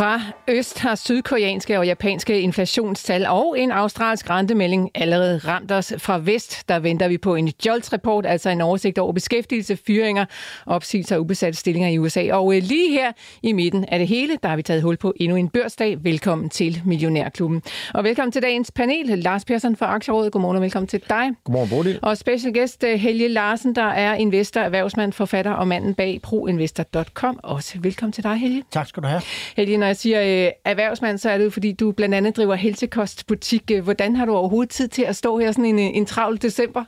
Fra øst har sydkoreanske og japanske inflationstal og en australsk rentemelding allerede ramt os. Fra vest der venter vi på en JOLTS-rapport, altså en oversigt over beskæftigelse, fyringer, opsigelser og ubesatte stillinger i USA. Og øh, lige her i midten af det hele, der har vi taget hul på endnu en børsdag. Velkommen til Millionærklubben. Og velkommen til dagens panel. Lars Persson fra Aktierådet. Godmorgen og velkommen til dig. Godmorgen, Bodil. Og special guest øh, Helge Larsen, der er investor, erhvervsmand, forfatter og manden bag proinvestor.com. Også velkommen til dig, Helge. Tak skal du have. Helge, når jeg siger øh, erhvervsmand, så er det jo, fordi du blandt andet driver helsekostbutik. Øh, hvordan har du overhovedet tid til at stå her sådan en, øh, en travl december?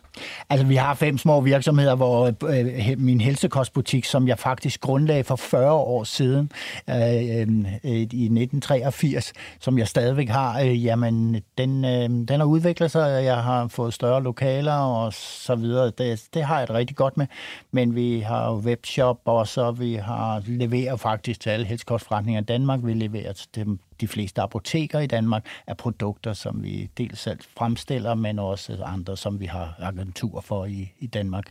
Altså, vi har fem små virksomheder, hvor øh, min helsekostbutik, som jeg faktisk grundlagde for 40 år siden, øh, øh, i 1983, som jeg stadigvæk har, øh, jamen, den, øh, den har udviklet sig, jeg har fået større lokaler og så videre. Det, det har jeg det rigtig godt med. Men vi har jo webshop, og så vi har leverer faktisk til alle helsekostforretninger i Danmark. Vi leverer til de fleste apoteker i Danmark af produkter, som vi dels selv fremstiller, men også andre, som vi har agentur for i, i Danmark.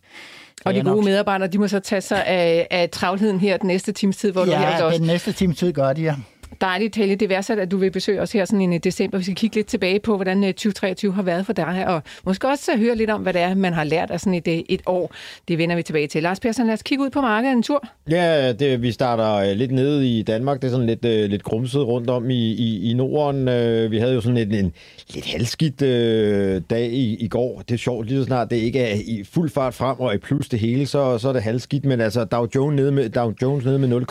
Og de gode nok... medarbejdere, de må så tage sig af, af travlheden her den næste times tid, hvor ja, du her også. den næste times tid gør de, ja. Dejligt, Helge. Det er værdsat, at du vil besøge os her sådan i øh, december. Vi skal kigge lidt tilbage på, hvordan øh, 2023 har været for dig, og måske også øh, høre lidt om, hvad det er, man har lært af sådan et, et år. Det vender vi tilbage til. Lars Persson, lad os kigge ud på markedet en tur. Ja, det, vi starter lidt nede i Danmark. Det er sådan lidt, lidt grumset rundt om i, i, i Norden. Vi havde jo sådan en, en lidt halskidt øh, dag i, i går. Det er sjovt, lige så snart det ikke er i fuld fart frem og i plus det hele, så, så er det halvskidt. Men altså, Dow Jones nede med, Dow Jones nede med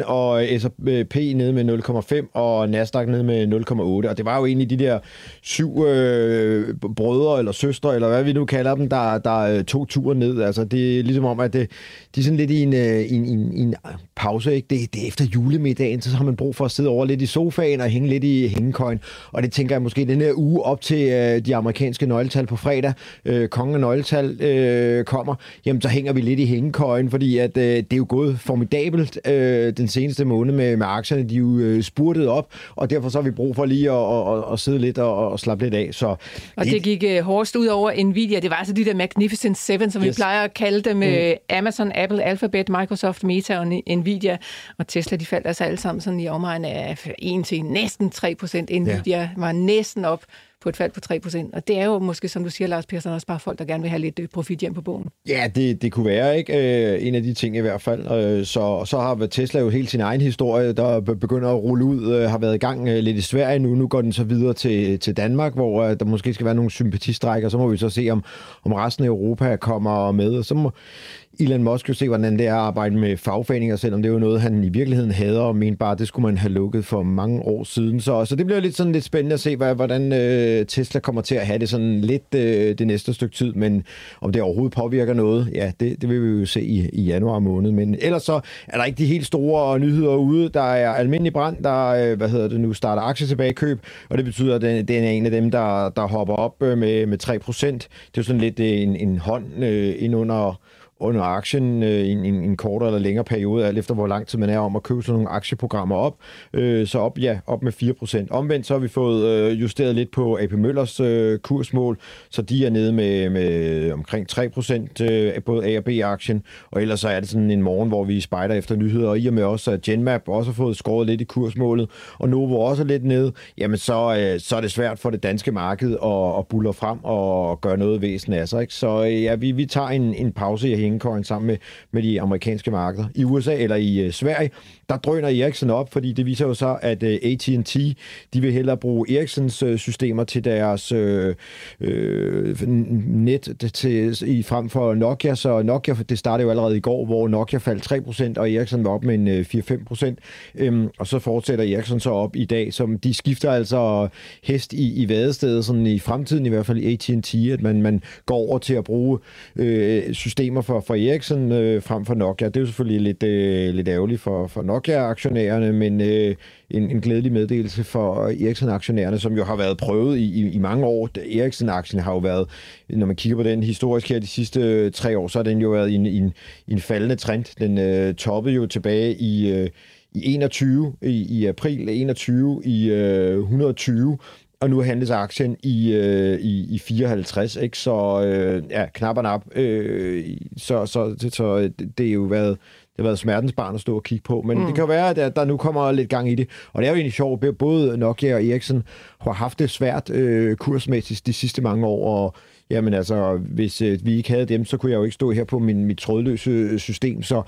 0,1 og S&P nede med 0,5 og Nasdaq nede med 0,8. Og det var jo egentlig de der syv øh, brødre eller søstre, eller hvad vi nu kalder dem, der, der øh, tog turen ned. Altså, det er ligesom om, at det, de er sådan lidt i en, øh, en, en, en pause. Ikke? Det, det er efter julemiddagen, så har man brug for at sidde over lidt i sofaen og hænge lidt i hængekøjen. Og det tænker jeg måske den her uge op til øh, de amerikanske nøgletal på fredag, øh, kongen af nøgletal øh, kommer, jamen så hænger vi lidt i hængekøjen, fordi at, øh, det er jo gået formidabelt øh, den seneste måned med, med aktierne. De jo øh, spurtet op, og derfor så har vi brug for lige at, at, at, sidde lidt og, og slappe lidt af. Så, og det, det gik øh, hårdest ud over Nvidia. Det var altså de der Magnificent Seven, som yes. vi plejer at kalde dem. Mm. Amazon, Apple, Alphabet, Microsoft, Meta og Nvidia. Og Tesla, de faldt altså alle sammen sådan i omegn af 1 til næsten 3 procent. Nvidia ja. var næsten op på et fald på 3%. Og det er jo måske, som du siger, Lars Persson, også bare folk, der gerne vil have lidt øh, profit hjem på bogen. Ja, det, det kunne være ikke øh, en af de ting i hvert fald. Øh, så, så har Tesla jo helt sin egen historie, der begynder at rulle ud, øh, har været i gang øh, lidt i Sverige nu. Nu går den så videre til, til Danmark, hvor der måske skal være nogle sympatistrækker. Så må vi så se, om, om resten af Europa kommer med. Og så må, Elon Musk jo se, hvordan det er at arbejde med fagforeninger, selvom det er jo noget, han i virkeligheden hader, og mente bare, at det skulle man have lukket for mange år siden. Så, så det bliver lidt sådan lidt spændende at se, hvad, hvordan øh, Tesla kommer til at have det sådan lidt øh, det næste stykke tid, men om det overhovedet påvirker noget, ja, det, det vil vi jo se i, i januar måned. Men ellers så er der ikke de helt store nyheder ude. Der er almindelig brand, der øh, hvad hedder det nu, starter aktie tilbage køb, og det betyder, at det, er en af dem, der, der hopper op øh, med, med 3%. Det er jo sådan lidt øh, en, en hånd øh, ind under under aktien øh, i en, en, en kortere eller længere periode, alt efter hvor lang tid man er om at købe sådan nogle aktieprogrammer op. Øh, så op, ja, op med 4%. Omvendt så har vi fået øh, justeret lidt på AP Møllers øh, kursmål, så de er nede med, med omkring 3% øh, både A og B-aktien, og ellers så er det sådan en morgen, hvor vi spejder efter nyheder, og i og med også, at Genmap også har fået skåret lidt i kursmålet, og Novo også er lidt nede, jamen så, øh, så er det svært for det danske marked at, at buller frem og gøre noget væsen af sig. Ikke? Så øh, ja, vi, vi tager en, en pause her hængekøjen sammen med, med de amerikanske markeder. I USA eller i uh, Sverige, der drøner Ericsson op, fordi det viser jo så, at øh, AT&T, de vil hellere bruge Ericssons øh, systemer til deres øh, øh, net til, i frem for Nokia. Så Nokia, det startede jo allerede i går, hvor Nokia faldt 3%, og Ericsson var op med en øh, 4-5%. øhm, og så fortsætter Ericsson så op i dag, som de skifter altså hest i, i vadestedet, sådan i fremtiden i hvert fald i AT&T, at man, man går over til at bruge øh, systemer for for, Ericsson øh, frem for Nokia. Det er jo selvfølgelig lidt, øh, lidt ærgerligt for, for Nokia-aktionærerne, men øh, en, en glædelig meddelelse for Ericsson-aktionærerne, som jo har været prøvet i, i, i mange år. Ericsson-aktien har jo været, når man kigger på den historisk her de sidste øh, tre år, så har den jo været i en, i en, i en faldende trend. Den øh, toppede jo tilbage i... Øh, i 21, i, i april 21, i øh, 120, og nu handles aktien i, øh, i, i 54, ikke? så øh, ja, knap og nap. Øh, så, så, så, så øh, det er jo været, har været smertens barn at stå og kigge på, men mm. det kan jo være, at der nu kommer lidt gang i det. Og det er jo egentlig sjovt, både Nokia og Ericsson har haft det svært øh, kursmæssigt de sidste mange år, og Jamen altså, hvis øh, vi ikke havde dem, så kunne jeg jo ikke stå her på min, mit trådløse system. Så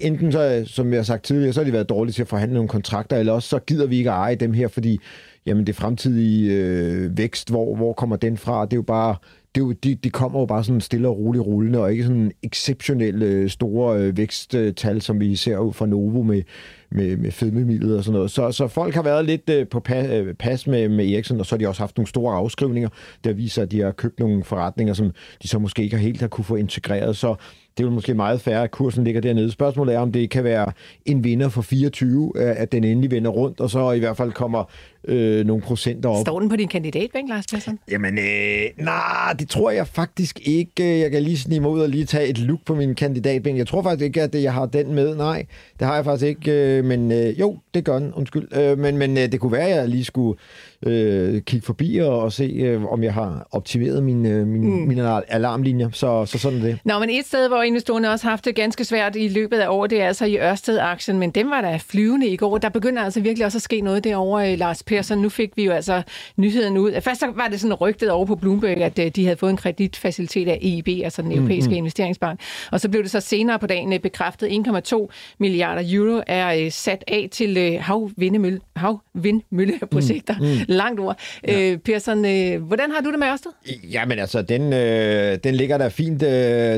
enten, så, som jeg har sagt tidligere, så har de været dårlige til at forhandle nogle kontrakter, eller også så gider vi ikke at eje dem her, fordi jamen det fremtidige øh, vækst, hvor, hvor kommer den fra? Det er jo bare, det er jo, de, de kommer jo bare sådan stille og roligt rullende, og ikke sådan exceptionelle øh, store øh, væksttal, som vi ser ud fra Novo med, med, med fedmemidlet og sådan noget. Så, så folk har været lidt øh, på pas, øh, pas med, med Ericsson, og så har de også haft nogle store afskrivninger, der viser, at de har købt nogle forretninger, som de så måske ikke har helt har kunne få integreret. Så det er jo måske meget færre, at kursen ligger dernede. Spørgsmålet er, om det kan være en vinder for 24, at den endelig vender rundt, og så i hvert fald kommer øh, nogle procenter op. Står den på din kandidatbænk, Lars Persson? Jamen, øh, nej, det tror jeg faktisk ikke. Jeg kan lige snige mig ud og lige tage et look på min kandidatbænk. Jeg tror faktisk ikke, at jeg har den med. Nej, det har jeg faktisk ikke. Øh, men øh, jo, det gør den. Undskyld. Øh, men men øh, det kunne være, at jeg lige skulle øh, kigge forbi og, og se, øh, om jeg har optimeret mine, øh, mine, mm. mine alarmlinjer. Så, så sådan det. Nå, men et sted, hvor investorerne også har haft det ganske svært i løbet af året, det er altså i Ørsted-aktien. Men dem var der flyvende i går. Der begynder altså virkelig også at ske noget derovre, Lars Persson. Nu fik vi jo altså nyheden ud. Først så var det sådan rygtet over på Bloomberg, at øh, de havde fået en kreditfacilitet af EIB, altså den europæiske mm-hmm. investeringsbank. Og så blev det så senere på dagen øh, bekræftet, 1,2 milliarder euro er øh, sat af til havvindmølle, havvindmølleprojekter. Mm. Mm. Langt ord. Ja. Øh, Persson, øh, hvordan har du det med Ørsted? Jamen altså, den, øh, den ligger der fint øh,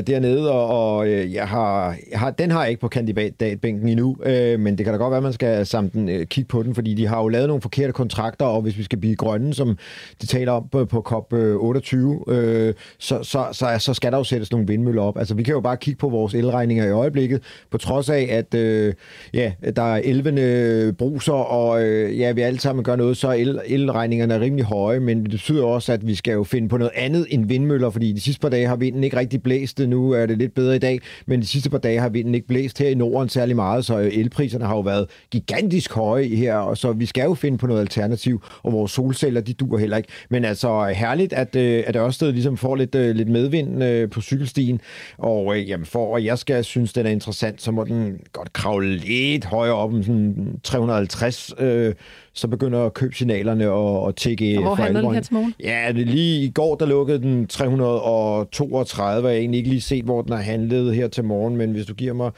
dernede, og, og øh, jeg har, jeg har, den har jeg ikke på kandidatbænken endnu, øh, men det kan da godt være, at man skal sammen den, øh, kigge på den, fordi de har jo lavet nogle forkerte kontrakter, og hvis vi skal blive grønne, som de taler om på, på COP28, øh, så, så, så, så skal der jo sættes nogle vindmøller op. Altså, vi kan jo bare kigge på vores elregninger i øjeblikket, på trods af, at øh, ja, der er 11 bruser, og øh, ja, vi alle sammen gør noget, så er el, elregningerne er rimelig høje, men det betyder også, at vi skal jo finde på noget andet end vindmøller, fordi de sidste par dage har vinden ikke rigtig blæst. Nu er det lidt bedre i dag, men de sidste par dage har vinden ikke blæst her i Norden særlig meget, så elpriserne har jo været gigantisk høje her, og så vi skal jo finde på noget alternativ, og vores solceller, de duer heller ikke. Men altså herligt, at, øh, at Ørsted ligesom får lidt, øh, lidt medvind øh, på cykelstien, og jamen, for at jeg skal synes, den er interessant, så må den godt kravle lidt højere op, sådan 350 øh, så begynder købsignalerne at, at tække og hvor handler den her til morgen? Ja, det lige i går, der lukkede den 332, og jeg har egentlig ikke lige set, hvor den har handlet her til morgen, men hvis du giver mig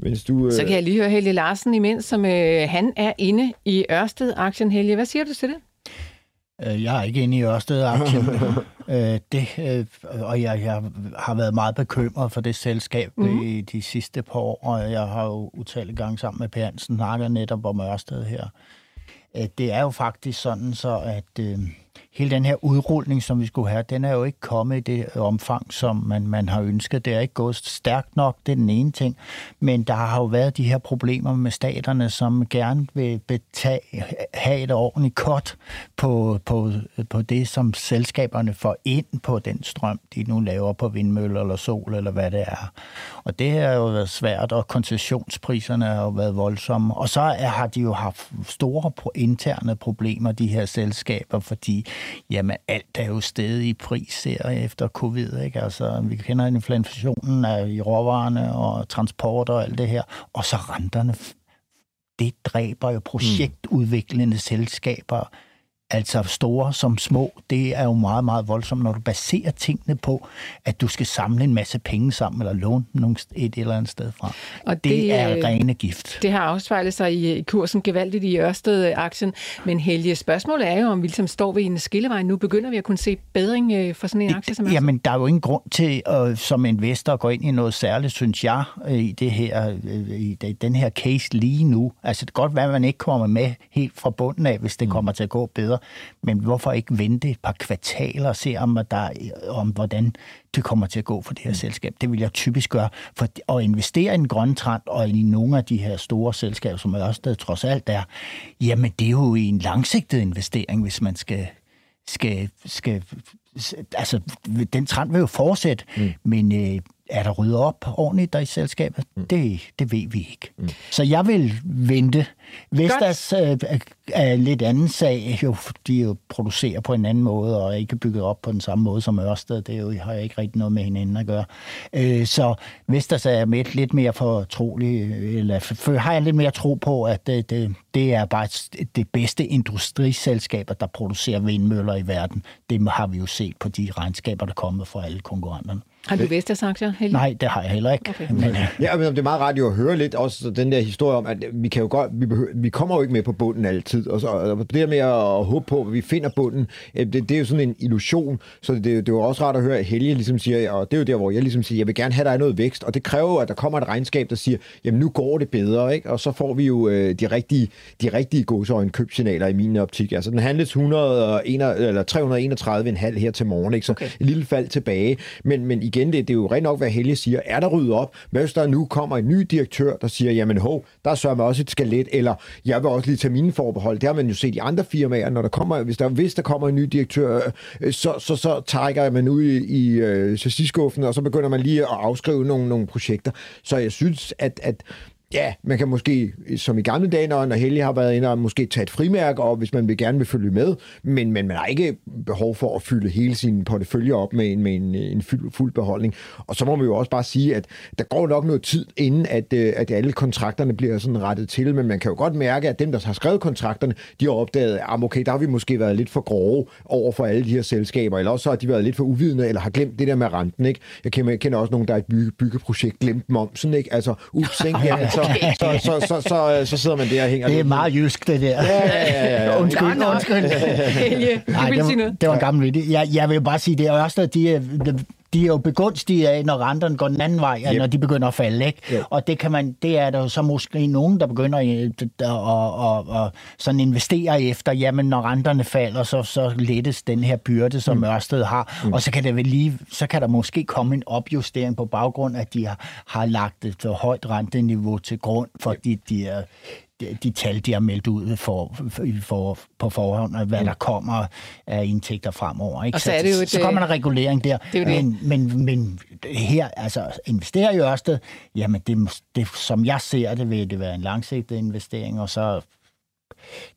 hvis du, så kan jeg lige høre Helge Larsen imens, som øh, han er inde i Ørsted-aktien. Helge, hvad siger du til det? Øh, jeg er ikke inde i Ørsted-aktien, øh, det, øh, og jeg, jeg har været meget bekymret for det selskab mm. i de sidste par år, og jeg har jo utallige gange sammen med Per Hansen snakket netop om Ørsted her. Øh, det er jo faktisk sådan så, at øh, hele den her udrulning, som vi skulle have, den er jo ikke kommet i det omfang, som man, man har ønsket. Det er ikke gået stærkt nok, det er den ene ting. Men der har jo været de her problemer med staterne, som gerne vil betage, have et ordentligt kort på, på, på det, som selskaberne får ind på den strøm, de nu laver på vindmøller eller sol, eller hvad det er. Og det har jo været svært, og koncessionspriserne har jo været voldsomme. Og så har de jo haft store interne problemer, de her selskaber, fordi jamen alt er jo stedet i pris her efter covid. Ikke? Altså, vi kender inflationen af i råvarerne og transport og alt det her. Og så renterne. Det dræber jo projektudviklende selskaber altså store som små, det er jo meget, meget voldsomt, når du baserer tingene på, at du skal samle en masse penge sammen, eller låne nogle et eller andet sted fra. Og det, det er øh, rene gift. Det har afspejlet sig i, i kursen gevaldigt i Ørsted-aktien, men Helge, spørgsmålet er jo, om vi ligesom står ved en skillevej. Nu begynder vi at kunne se bedring øh, for sådan en aktie som Jamen, der er jo ingen grund til, at, som investor, at gå ind i noget særligt, synes jeg, i, det her, i den her case lige nu. Altså, det kan godt være, at man ikke kommer med helt fra bunden af, hvis det mm. kommer til at gå bedre. Men hvorfor ikke vente et par kvartaler og se, om, der, om hvordan det kommer til at gå for det her mm. selskab? Det vil jeg typisk gøre. For at investere i en grøn trend og i nogle af de her store selskaber, som Ørsted trods alt er, jamen det er jo en langsigtet investering, hvis man skal skal, skal altså, den trend vil jo fortsætte, mm. men øh, er der ryddet op ordentligt der i selskabet? Mm. Det, det ved vi ikke. Mm. Så jeg vil vente. Vestas øh, er en lidt anden sag, jo, de jo producerer på en anden måde, og er ikke bygget op på den samme måde som Ørsted. Det er jo, har jeg ikke rigtig noget med hinanden at gøre. Øh, så Vestas er med lidt mere fortrolig, eller for, har jeg lidt mere tro på, at det, det, det er bare det bedste industriselskaber, der producerer vindmøller i verden. Det har vi jo set på de regnskaber, der kommer fra alle konkurrenterne. Har du Vestas aktier, Helge? Nej, det har jeg heller ikke. Okay. Men, ja, men det er meget rart at høre lidt også den der historie om, at vi, kan jo godt, vi, behøver, vi kommer jo ikke med på bunden altid. Og, så, og det der med at håbe på, at vi finder bunden, det, det er jo sådan en illusion. Så det, det er jo også rart at høre, at Helge ligesom siger, og det er jo der, hvor jeg ligesom siger, jeg vil gerne have, at der er noget vækst. Og det kræver jo, at der kommer et regnskab, der siger, jamen nu går det bedre, ikke? Og så får vi jo øh, de rigtige, de rigtige godsøjne købsignaler i min optik. Altså den handles 101, eller 331,5 her til morgen, ikke? Så okay. et lille fald tilbage. Men, men igen, det, det er jo rent nok, hvad Helge siger. Er der ryddet op? Hvad hvis der nu kommer en ny direktør, der siger, jamen hov, der sørger man også et skelet, eller jeg vil også lige tage mine forbehold. Det har man jo set i andre firmaer, når der kommer, hvis der, hvis der kommer en ny direktør, øh, så, så, så trækker man ud i, i øh, og så begynder man lige at afskrive nogle, nogle projekter. Så jeg synes, at, at Ja, man kan måske, som i gamle dage, når Helge har været inde og måske tage et frimærke op, hvis man vil gerne vil følge med, men, men man har ikke behov for at fylde hele sin portefølje op med en, med en, en fuld, fuld beholdning. Og så må man jo også bare sige, at der går nok noget tid, inden at, øh, at alle kontrakterne bliver sådan rettet til, men man kan jo godt mærke, at dem, der har skrevet kontrakterne, de har opdaget, at ah, okay, der har vi måske været lidt for grove over for alle de her selskaber, eller også har de været lidt for uvidende, eller har glemt det der med renten, ikke? Jeg kender, jeg kender også nogen, der er et bygge, byggeprojekt glemt momsen, ikke? Altså, ups, ikke? Ja, altså, så, så, så, så, så sidder man der og hænger Det er meget jysk, det der. Ja, ja, ja. ja. undskyld, undskyld. Helge, du nej, vil sige noget. Det var en gammel video. Jeg, jeg vil bare sige, det er også, at de, de er jo begunstiget af, når renterne går den anden vej, yep. når de begynder at falde. Ikke? Yep. Og det, kan man, det er der jo så måske nogen, der begynder at, at, at, at sådan investere efter, jamen når renterne falder, så, så lettes den her byrde, som mm. Ørsted har. Mm. Og så kan, det vel lige, så kan der måske komme en opjustering på baggrund af, at de har, har lagt et højt renteniveau til grund, fordi yep. de er de tal, de har meldt ud for, for, på forhånd, hvad der kommer af indtægter fremover. Ikke? Og så, er det jo et, så kommer der regulering der. Det det. Men, men, men her, altså investere i Ørsted, jamen det, det, som jeg ser det, vil det være en langsigtet investering, og så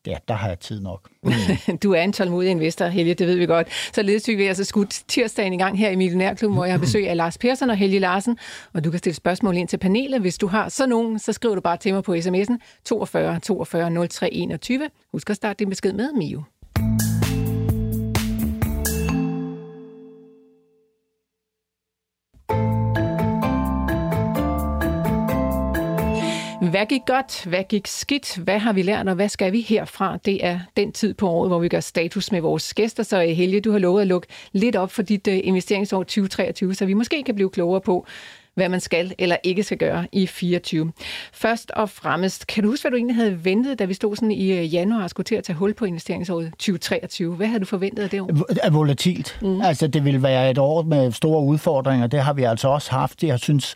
ja, der har jeg tid nok. du er en tålmodig investor, Helge, det ved vi godt. Så ledes vi altså skudt tirsdagen i gang her i Millionærklubben, hvor jeg har besøg af Lars Persson og Helge Larsen, og du kan stille spørgsmål ind til panelet. Hvis du har sådan nogen, så skriver du bare til mig på sms'en 42 42 03 21. Husk at starte din besked med Mio. Hvad gik godt? Hvad gik skidt? Hvad har vi lært, og hvad skal vi herfra? Det er den tid på året, hvor vi gør status med vores gæster. Så Helge, du har lovet at lukke lidt op for dit uh, investeringsår 2023, så vi måske kan blive klogere på, hvad man skal eller ikke skal gøre i 24. Først og fremmest, kan du huske, hvad du egentlig havde ventet, da vi stod sådan i øh, januar og skulle til at tage hul på investeringsåret 2023? Hvad havde du forventet af det år? Volatilt. Mm. Altså, det vil være et år med store udfordringer. Det har vi altså også haft. Jeg synes,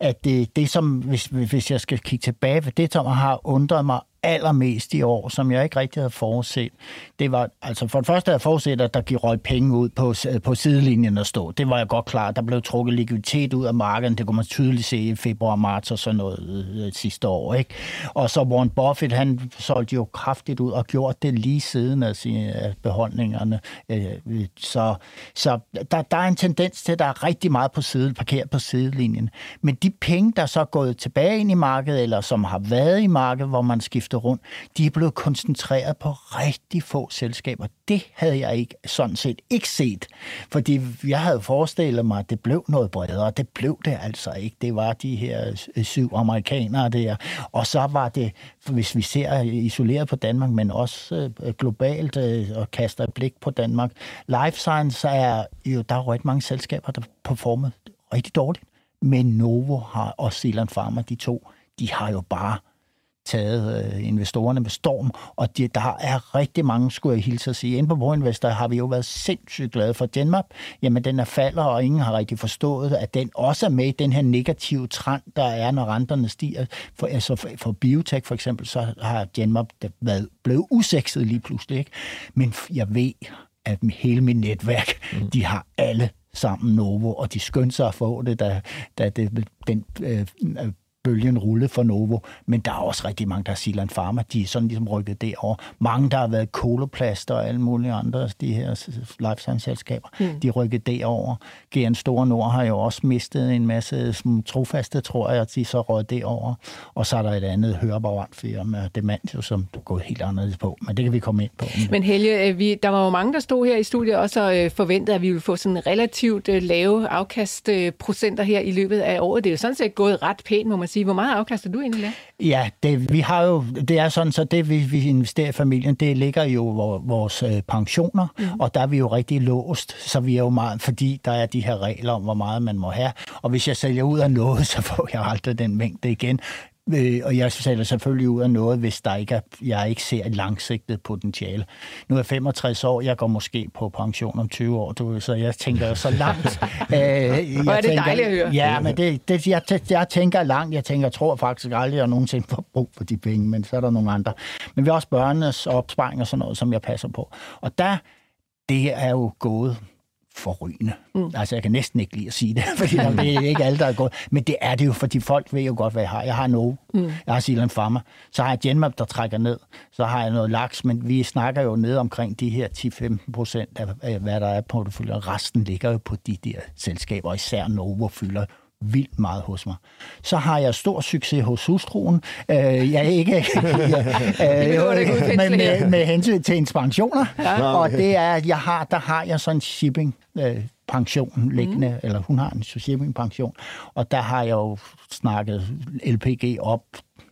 at det, det som, hvis, hvis jeg skal kigge tilbage, det som har undret mig allermest i år, som jeg ikke rigtig havde forudset, det var, altså for det første havde jeg forudset, at der gik røg penge ud på, på sidelinjen at stå. Det var jeg godt klar. Der blev trukket likviditet ud af markedet. Det kunne man tydeligt se i februar, marts og sådan noget øh, sidste år. Ikke? Og så Warren Buffett, han solgte jo kraftigt ud og gjorde det lige siden af sine beholdningerne. Øh, så, så der, der er en tendens til, at der er rigtig meget på siden, parkeret på sidelinjen. Men de penge, der så er gået tilbage ind i markedet, eller som har været i markedet, hvor man skifter skiftet rundt, de er blevet koncentreret på rigtig få selskaber. Det havde jeg ikke sådan set ikke set, fordi jeg havde forestillet mig, at det blev noget bredere. Det blev det altså ikke. Det var de her øh, syv amerikanere der. Og så var det, hvis vi ser isoleret på Danmark, men også øh, globalt øh, og kaster et blik på Danmark. Life Science er jo, der er rigtig mange selskaber, der performer rigtig dårligt. Men Novo har, og Zealand Pharma, de to, de har jo bare taget øh, investorerne med storm, og de, der er rigtig mange, skulle jeg hilse at sige. Inde på Broinvestor har vi jo været sindssygt glade for Genmap. Jamen, den er falder, og ingen har rigtig forstået, at den også er med i den her negative trend, der er, når renterne stiger. For, altså for, for biotech for eksempel, så har Genmap været blevet usekset lige pludselig. Ikke? Men jeg ved, at hele mit netværk, mm. de har alle sammen Novo, og de skyndte sig at få det, da, da det, den øh, bølgen rulle for Novo, men der er også rigtig mange, der er Silan Pharma, de er sådan ligesom rykket derover. Mange, der har været Koloplast og alle mulige andre, de her life science-selskaber, mm. de er rykket derover. GN Store Nord har jo også mistet en masse trofaste, tror jeg, at de så røget derover. Og så er der et andet hørebarant firma, Demantio, som er gået helt anderledes på, men det kan vi komme ind på. Men Helge, øh, vi, der var jo mange, der stod her i studiet og så øh, forventede, at vi ville få sådan relativt øh, lave afkastprocenter her i løbet af året. Det er jo sådan set gået ret pænt, må man sige. Hvor meget afkast er du egentlig lavet? Ja, det, vi har jo, det er sådan, så det vi, vi investerer i familien, det ligger jo vores øh, pensioner, mm. og der er vi jo rigtig låst, så vi er jo meget, fordi der er de her regler om, hvor meget man må have. Og hvis jeg sælger ud af noget, så får jeg aldrig den mængde igen. Øh, og jeg sælger selvfølgelig ud af noget, hvis der ikke er, jeg ikke ser et langsigtet potentiale. Nu er jeg 65 år, jeg går måske på pension om 20 år, du, så jeg tænker så langt. øh, jeg Hvor er det tænker, dejligt at høre. Ja, men det, det, jeg, jeg tænker langt. Jeg tænker, jeg tror faktisk aldrig, at jeg nogensinde får brug for de penge, men så er der nogle andre. Men vi har også børnenes opsparing og sådan noget, som jeg passer på. Og der, det er jo gået forrygende. Mm. Altså, jeg kan næsten ikke lide at sige det, fordi det er ikke alle, der er gået. Men det er det jo, fordi folk ved jo godt, hvad jeg har. Jeg har Novo, mm. jeg har Silan Pharma, så har jeg Genmap, der trækker ned, så har jeg noget laks, men vi snakker jo ned omkring de her 10-15 procent af, hvad der er på porteføljen. Resten ligger jo på de der selskaber, især Novo fylder vildt meget hos mig. Så har jeg stor succes hos hustruen. Øh, jeg er ikke øh, med, med, med hensyn til pensioner. Ja. Og det er, at jeg har, der har jeg sådan en shipping øh, pension liggende, mm. eller hun har en shipping pension, og der har jeg jo snakket LPG op,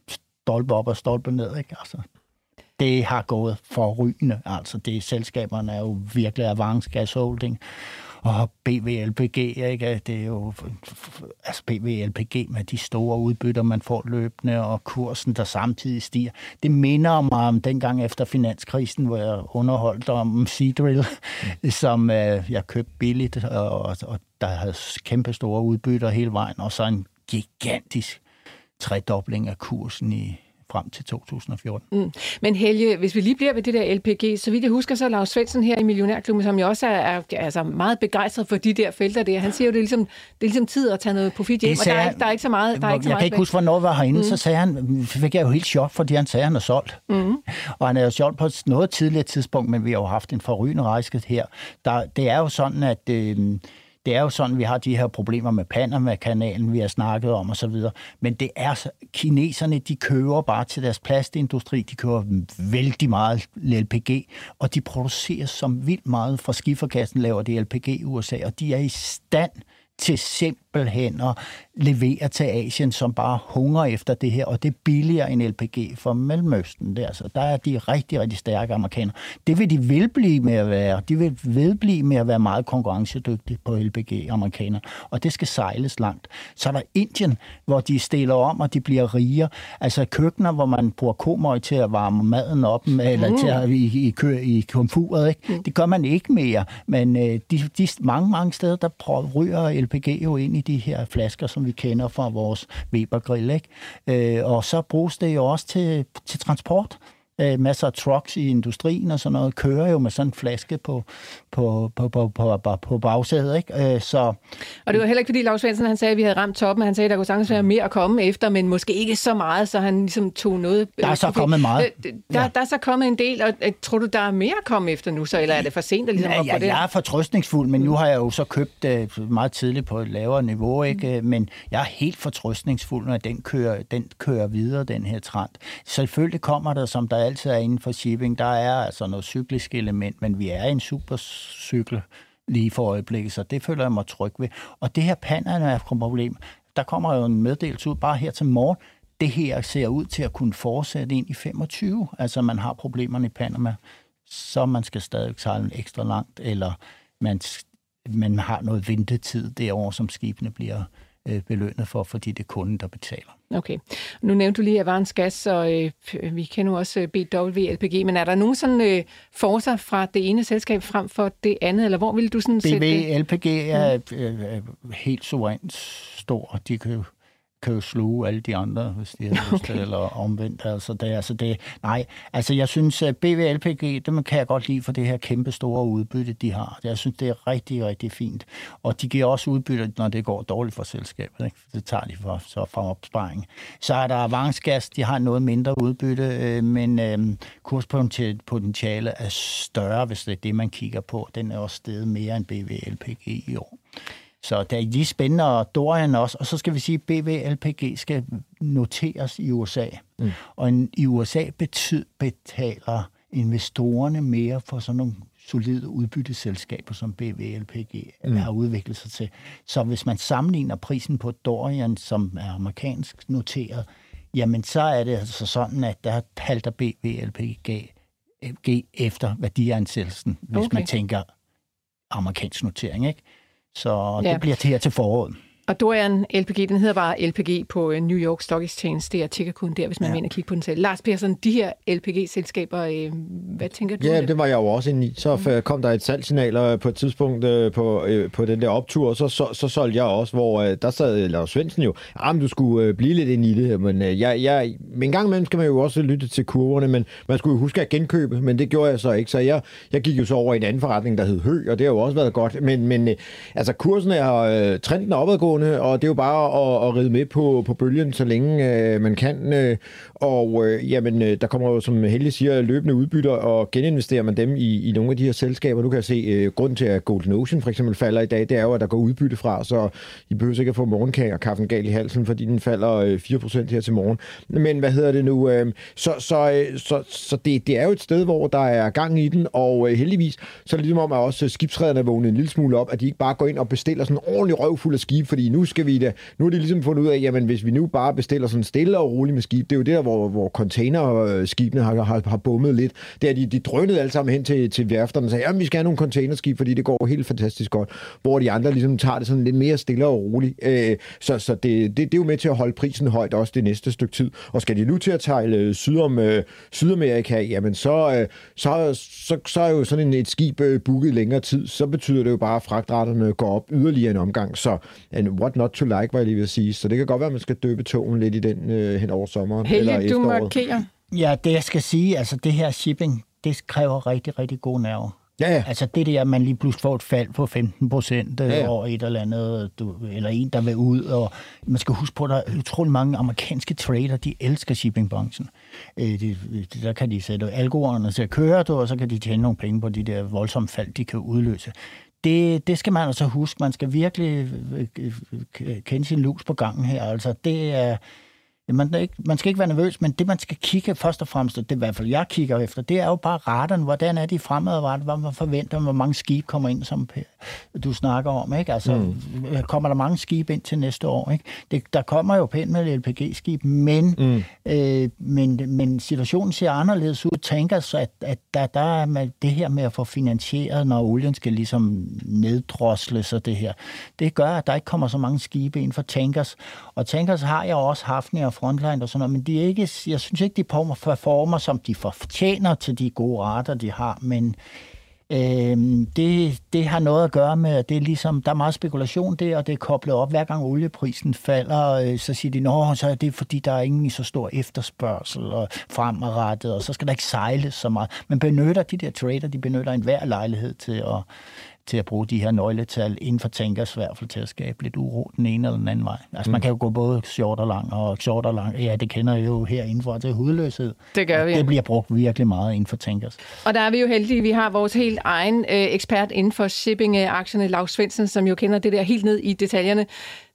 stolpe op og stolpe ned, ikke? Altså, det har gået forrygende. Altså, det selskaberne er jo virkelig Avance Gas Holding, og BVLPG, ikke? det er jo altså BVLPG med de store udbytter, man får løbende, og kursen, der samtidig stiger. Det minder mig om dengang efter finanskrisen, hvor jeg underholdt om Seadrill, mm. som øh, jeg købte billigt, og, og der havde kæmpe store udbytter hele vejen, og så en gigantisk tredobling af kursen i, frem til 2014. Mm. Men Helge, hvis vi lige bliver ved det der LPG, så vidt jeg husker, så er Lars Svendsen her i Millionærklubben, som jo også er, er altså meget begejstret for de der felter der. Han siger jo, det er ligesom, det er ligesom tid at tage noget profit hjem, og der er, der er ikke så meget der er ikke så Jeg meget kan ikke huske, hvornår var herinde, mm. så sagde han, fik jeg jo helt chok, fordi han sagde, at han er solgt. Mm. og han er jo solgt på noget tidligere tidspunkt, men vi har jo haft en forrygende rejse her. Der, det er jo sådan, at... Øh, det er jo sådan, vi har de her problemer med Panama-kanalen, vi har snakket om osv. Men det er, kineserne, de kører bare til deres plastindustri, de kører vældig meget LPG, og de producerer som vildt meget fra skifferkassen, laver de LPG i USA, og de er i stand til simpelthen at levere til Asien, som bare hunger efter det her, og det er billigere end LPG for Mellemøsten. Der, så der er de rigtig, rigtig stærke amerikanere. Det vil de vil blive med at være. De vil vedblive med at være meget konkurrencedygtige på LPG, amerikanere, og det skal sejles langt. Så er der Indien, hvor de stiller om, og de bliver rigere. Altså køkkener, hvor man bruger komøj til at varme maden op, eller mm. til at i, i, i, i komfuret. Ikke? Mm. Det gør man ikke mere, men øh, de, de, mange, mange steder, der prøver, ryger LPG jo ind i de her flasker, som vi kender fra vores Weber-grill. Ikke? Øh, og så bruges det jo også til, til transport øh, masser af trucks i industrien og sådan noget, kører jo med sådan en flaske på, på, på, på, på, på, på bagsædet. Ikke? Øh, så, og det var heller ikke, fordi Lars Svendsen han sagde, at vi havde ramt toppen. Han sagde, at der kunne sagtens være mere at komme efter, men måske ikke så meget, så han ligesom tog noget... Der er så kommet meget. Øh, der, ja. der er så kommet en del, og øh, tror du, der er mere at komme efter nu, så, eller er det for sent at ligesom ja, ja, det? Jeg er fortrøstningsfuld, men nu har jeg jo så købt uh, meget tidligt på et lavere niveau, ikke? Mm. men jeg er helt fortrøstningsfuld, når den kører, den kører videre, den her trend. Selvfølgelig kommer der, som der altid er inden for shipping, der er altså noget cyklisk element, men vi er i en supercykel lige for øjeblikket, så det føler jeg mig tryg ved. Og det her Panama-problem, der kommer jo en meddelelse ud bare her til morgen, det her ser ud til at kunne fortsætte ind i 25. Altså man har problemerne i Panama, så man skal stadig sejle ekstra langt, eller man, man har noget ventetid derovre, som skibene bliver øh, belønnet for, fordi det er kunden, der betaler. Okay. Nu nævnte du lige Avans Gas, og øh, vi kender også øh, BW LPG, men er der nogen sådan øh, forser fra det ene selskab frem for det andet, eller hvor vil du sådan BW sætte LPG er øh, helt suverænt stor. De kan kan jo sluge alle de andre, hvis de har lyst eller omvendt. Altså det, altså det, nej, altså jeg synes, at BVLPG, dem kan jeg godt lide for det her kæmpe store udbytte, de har. Jeg synes, det er rigtig, rigtig fint. Og de giver også udbytte, når det går dårligt for selskabet. Ikke? Det tager de for, så fra opsparing. Så er der Avansgas, de har noget mindre udbytte, øh, men øh, kurspotentiale er større, hvis det er det, man kigger på. Den er også steget mere end BVLPG i år. Så der er de spændende, og Dorian også. Og så skal vi sige, at BVLPG skal noteres i USA. Mm. Og en, i USA betyd, betaler investorerne mere for sådan nogle solide udbytteselskaber, som BVLPG mm. har udviklet sig til. Så hvis man sammenligner prisen på Dorian, som er amerikansk noteret, jamen så er det altså sådan, at der halter BVLPG efter værdiansættelsen, hvis okay. man tænker amerikansk notering. Ikke? Så ja. det bliver til her til foråret. Og Dorian LPG, den hedder bare LPG på øh, New York Stock Exchange. Det er tickerkoden der, hvis man ja. mener at kigge på den selv. Lars Persson, de her LPG-selskaber, øh, hvad tænker du? Ja, det var jeg jo også inde i. Så mm. kom der et salgsignal på et tidspunkt øh, på, på den der optur, og så, så, så solgte jeg også, hvor der sad Lars Svendsen jo, at du skulle blive lidt ind i det. Men, jeg, jeg, men en gang imellem skal man jo også lytte til kurverne, men man skulle jo huske at genkøbe, men det gjorde jeg så ikke. Så jeg, jeg gik jo så over i en anden forretning, der hed Hø, og det har jo også været godt. Men, men altså kursen er, trenden er opadgående, opadgående, og det er jo bare at, at ride med på, på bølgen, så længe øh, man kan. Øh, og øh, jamen, øh, der kommer jo, som Helge siger, løbende udbytter, og geninvesterer man dem i, i nogle af de her selskaber. Nu kan jeg se, øh, grund til, at Golden Ocean for eksempel falder i dag, det er jo, at der går udbytte fra, så I behøver ikke at få morgenkage og kaffen gal i halsen, fordi den falder øh, 4% her til morgen. Men hvad hedder det nu? Øh, så så, øh, så, så det, det er jo et sted, hvor der er gang i den, og øh, heldigvis, så er det ligesom om, at også skibsrederne er vågnet en lille smule op, at de ikke bare går ind og bestiller sådan en ordentlig røvfuld af skib, fordi nu skal vi da, nu er de ligesom fundet ud af, jamen hvis vi nu bare bestiller sådan stille og roligt med skib, det er jo der, hvor, hvor containerskibene har, har, har bummet lidt. Det er de, de drønede alle sammen hen til, til værfterne og sagde, jamen vi skal have nogle containerskib, fordi det går helt fantastisk godt. Hvor de andre ligesom tager det sådan lidt mere stille og roligt. Øh, så så det, det, det er jo med til at holde prisen højt også det næste stykke tid. Og skal de nu til at tegle syd om, øh, Sydamerika, jamen så, øh, så, så, så er jo sådan en, et skib øh, booket længere tid. Så betyder det jo bare, at fragtretterne går op yderligere en omgang. Så and what not to like, var jeg lige ved at sige. Så det kan godt være, at man skal døbe togen lidt i den øh, hen over sommeren Eller efteråret. du markerer. Ja, det jeg skal sige, altså det her shipping, det kræver rigtig, rigtig gode nerver. Ja, ja. Altså det der, at man lige pludselig får et fald på 15 procent øh, ja, ja. over et eller andet, du, eller en, der vil ud, og man skal huske på, at der er utrolig mange amerikanske trader, de elsker shippingbranchen. Øh, de, de, der kan de sætte algoerne til at køre, du, og så kan de tjene nogle penge på de der voldsomme fald, de kan udløse det, det skal man altså huske. Man skal virkelig øh, kende sin lus på gangen her. Altså, det er, man, ikke, man skal ikke være nervøs, men det, man skal kigge først og fremmest, og det er i hvert fald, jeg kigger efter, det er jo bare radaren. Hvordan er de fremadrettet? Hvad man forventer, hvor mange skib kommer ind, som du snakker om. Ikke? Altså, mm. kommer der mange skib ind til næste år? Ikke? Det, der kommer jo pænt med LPG-skib, men, mm. øh, men, men situationen ser anderledes ud. Tænker så, at, at der, der er med det her med at få finansieret, når olien skal ligesom neddrosles og det her, det gør, at der ikke kommer så mange skibe ind for tankers. Og tankers har jeg også haft nær frontline og sådan noget, men de er ikke, jeg synes ikke, de performer, som de fortjener til de gode rater, de har, men Øh, det, det har noget at gøre med, at det er ligesom, der er meget spekulation der, og det er koblet op. Hver gang olieprisen falder, øh, så siger de, nå, så er det fordi, der er ingen så stor efterspørgsel og fremadrettet, og så skal der ikke sejles så meget. Men benytter de der trader, de benytter enhver lejlighed til at, til at bruge de her nøgletal inden for tænkers i hvert fald til at skabe lidt uro den ene eller den anden vej. Altså mm. man kan jo gå både short og lang, og short og lang, ja, det kender jeg jo her indenfor til hudløshed. Det gør vi. Det bliver brugt virkelig meget inden for tænkers. Og der er vi jo heldige, vi har vores helt egen øh, ekspert inden for shipping-aktierne, Lars Svendsen, som jo kender det der helt ned i detaljerne.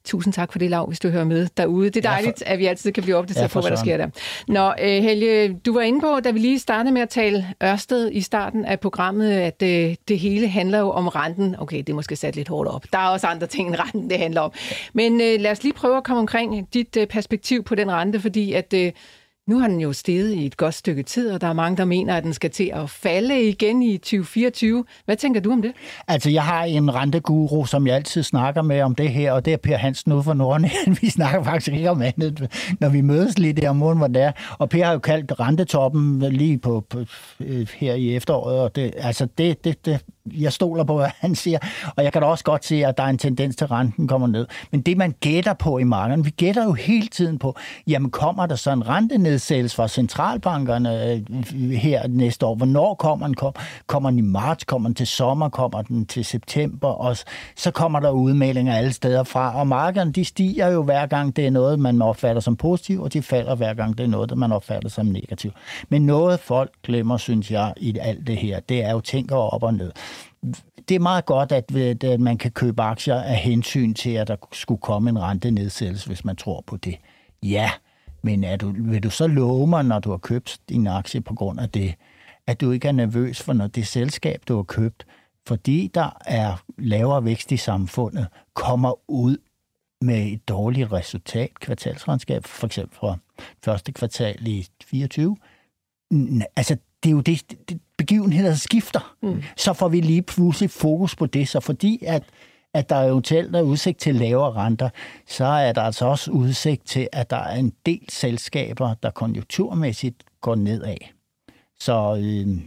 Tusind tak for det, Lav, hvis du hører med derude. Det er dejligt, ja, for... at vi altid kan blive opdateret ja, på, hvad der sker der. Nå, øh, Helge, du var inde på, da vi lige startede med at tale Ørsted i starten af programmet, at øh, det hele handler jo om renten. Okay, det er måske sat lidt hårdt op. Der er også andre ting end renten, det handler om. Men øh, lad os lige prøve at komme omkring dit øh, perspektiv på den rente, fordi at... Øh, nu har den jo steget i et godt stykke tid, og der er mange, der mener, at den skal til at falde igen i 2024. Hvad tænker du om det? Altså, jeg har en renteguru, som jeg altid snakker med om det her, og det er Per Hansen ude fra Norden. Vi snakker faktisk ikke om andet, når vi mødes lige der om morgenen, hvor det er. Og Per har jo kaldt rentetoppen lige på, på øh, her i efteråret, og det, altså det, det, det, jeg stoler på, hvad han siger, og jeg kan da også godt se, at der er en tendens til, at renten kommer ned. Men det, man gætter på i markedet, vi gætter jo hele tiden på, jamen kommer der så en rentenedsættelse fra centralbankerne øh, her næste år? Hvornår kommer den? Kommer den i marts? Kommer den til sommer? Kommer den til september? Og så kommer der udmeldinger alle steder fra, og markederne de stiger jo hver gang det er noget, man opfatter som positivt, og de falder hver gang det er noget, man opfatter som negativt. Men noget folk glemmer, synes jeg, i alt det her, det er jo tænker op og ned det er meget godt, at, at man kan købe aktier af hensyn til, at der skulle komme en rentenedsættelse, hvis man tror på det. Ja, men er du, vil du så love mig, når du har købt din aktie på grund af det, at du ikke er nervøs for, når det selskab, du har købt, fordi der er lavere vækst i samfundet, kommer ud med et dårligt resultat, kvartalsregnskab, for eksempel fra første kvartal i 24. Altså, det er jo det, det begivenheder der skifter. Mm. Så får vi lige pludselig fokus på det. Så fordi at, at der eventuelt er udsigt til lavere renter, så er der altså også udsigt til, at der er en del selskaber, der konjunkturmæssigt går nedad. Så øh,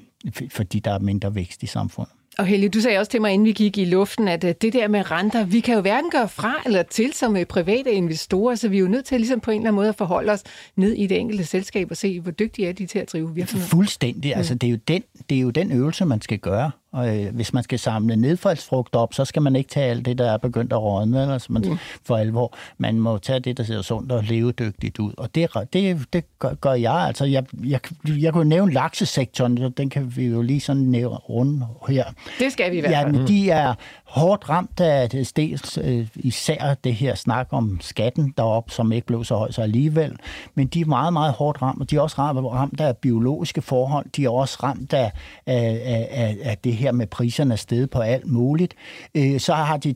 fordi der er mindre vækst i samfundet. Og Helge, du sagde også til mig, inden vi gik i luften, at øh, det der med renter, vi kan jo hverken gøre fra eller til som øh, private investorer, så vi er jo nødt til ligesom på en eller anden måde at forholde os ned i det enkelte selskab og se, hvor dygtige er de til at drive virksomheden. Fuldstændig. Altså, det, er jo den, det er jo den øvelse, man skal gøre. Og øh, hvis man skal samle nedfaldsfrugt op, så skal man ikke tage alt det, der er begyndt at rådne, altså man, mm. for alvor. Man må tage det, der ser sundt og levedygtigt ud. Og det, det, det gør, gør jeg. Altså, jeg, jeg, jeg kunne nævne laksesektoren, den kan vi jo lige sådan nævne rundt her. Det skal vi i hvert fald. Ja, men de er hårdt ramt af det sted, øh, især det her snak om skatten derop, som ikke blev så høj så alligevel. Men de er meget, meget hårdt ramt, og de er også ramt af biologiske forhold. De er også ramt af, af, af, af det her med priserne sted på alt muligt. Øh, så har de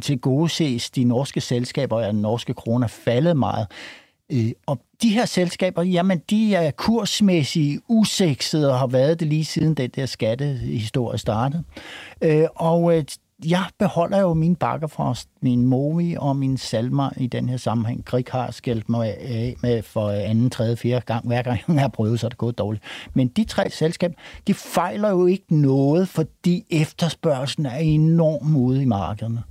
til gode ses de norske selskaber og den norske kroner faldet meget. Øh, og de her selskaber, jamen de er kursmæssigt useksede og har været det lige siden den der skattehistorie startede. Øh, og øh, jeg beholder jo mine bakkerfrost, min Movi og min Salmer i den her sammenhæng. Krig har skældt mig af med for anden, tredje, fjerde gang. Hver gang jeg har prøvet, så er det gået dårligt. Men de tre selskaber, de fejler jo ikke noget, fordi efterspørgselen er enorm ude i markederne.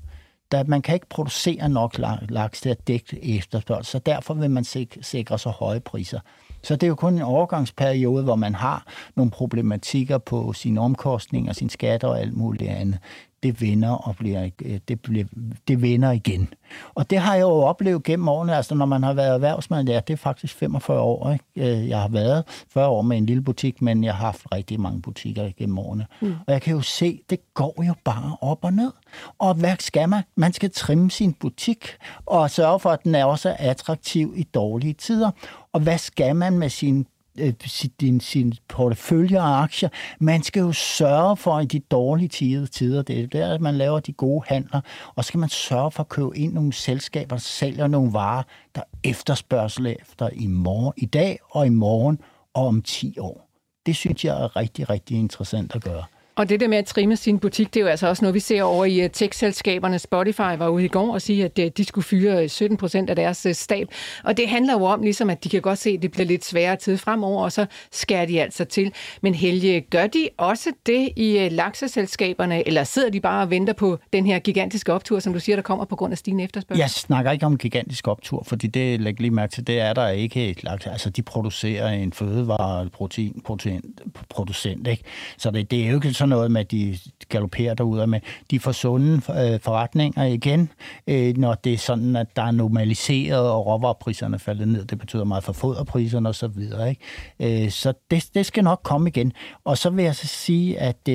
Da man kan ikke producere nok laks til at dække efterspørgsel, så derfor vil man sikre så høje priser. Så det er jo kun en overgangsperiode, hvor man har nogle problematikker på sine omkostninger, sine skatter og alt muligt andet det vender og bliver, øh, det, bliver, det vender igen. Og det har jeg jo oplevet gennem årene, altså når man har været erhvervsmand, ja, det er faktisk 45 år, ikke? Øh, jeg har været 40 år med en lille butik, men jeg har haft rigtig mange butikker gennem årene. Mm. Og jeg kan jo se, det går jo bare op og ned. Og hvad skal man? Man skal trimme sin butik og sørge for, at den er også attraktiv i dårlige tider. Og hvad skal man med sin øh, sin, sin portefølje af aktier. Man skal jo sørge for i de dårlige tider, tider det er der, at man laver de gode handler, og så skal man sørge for at købe ind nogle selskaber, der sælger nogle varer, der efterspørgsel efter i morgen, i dag og i morgen og om 10 år. Det synes jeg er rigtig, rigtig interessant at gøre. Og det der med at trimme sin butik, det er jo altså også noget, vi ser over i øh, tech-selskaberne. Spotify var ude i går og sige, at øh, de skulle fyre øh, 17 procent af deres stab. Og det handler jo om, ligesom at de kan godt se, at det bliver lidt sværere tid fremover, og så skærer de altså til. Men Helge, gør de også det i lakseselskaberne, eller sidder de bare og venter på den her gigantiske optur, som du siger, der kommer på grund af stigende efterspørgsel? Jeg snakker ikke om gigantisk optur, fordi det, læg lige mærke til, det er der ikke et laks. Altså, de producerer en fødevare, protein, protein producent, ikke? Så det, det er jo ikke sådan noget med, at de galopperer derude med. De får sunde øh, forretninger igen, øh, når det er sådan, at der er normaliseret, og råvarepriserne faldet ned. Det betyder meget for foderpriserne og så videre. Ikke? Øh, så det, det skal nok komme igen. Og så vil jeg så sige, at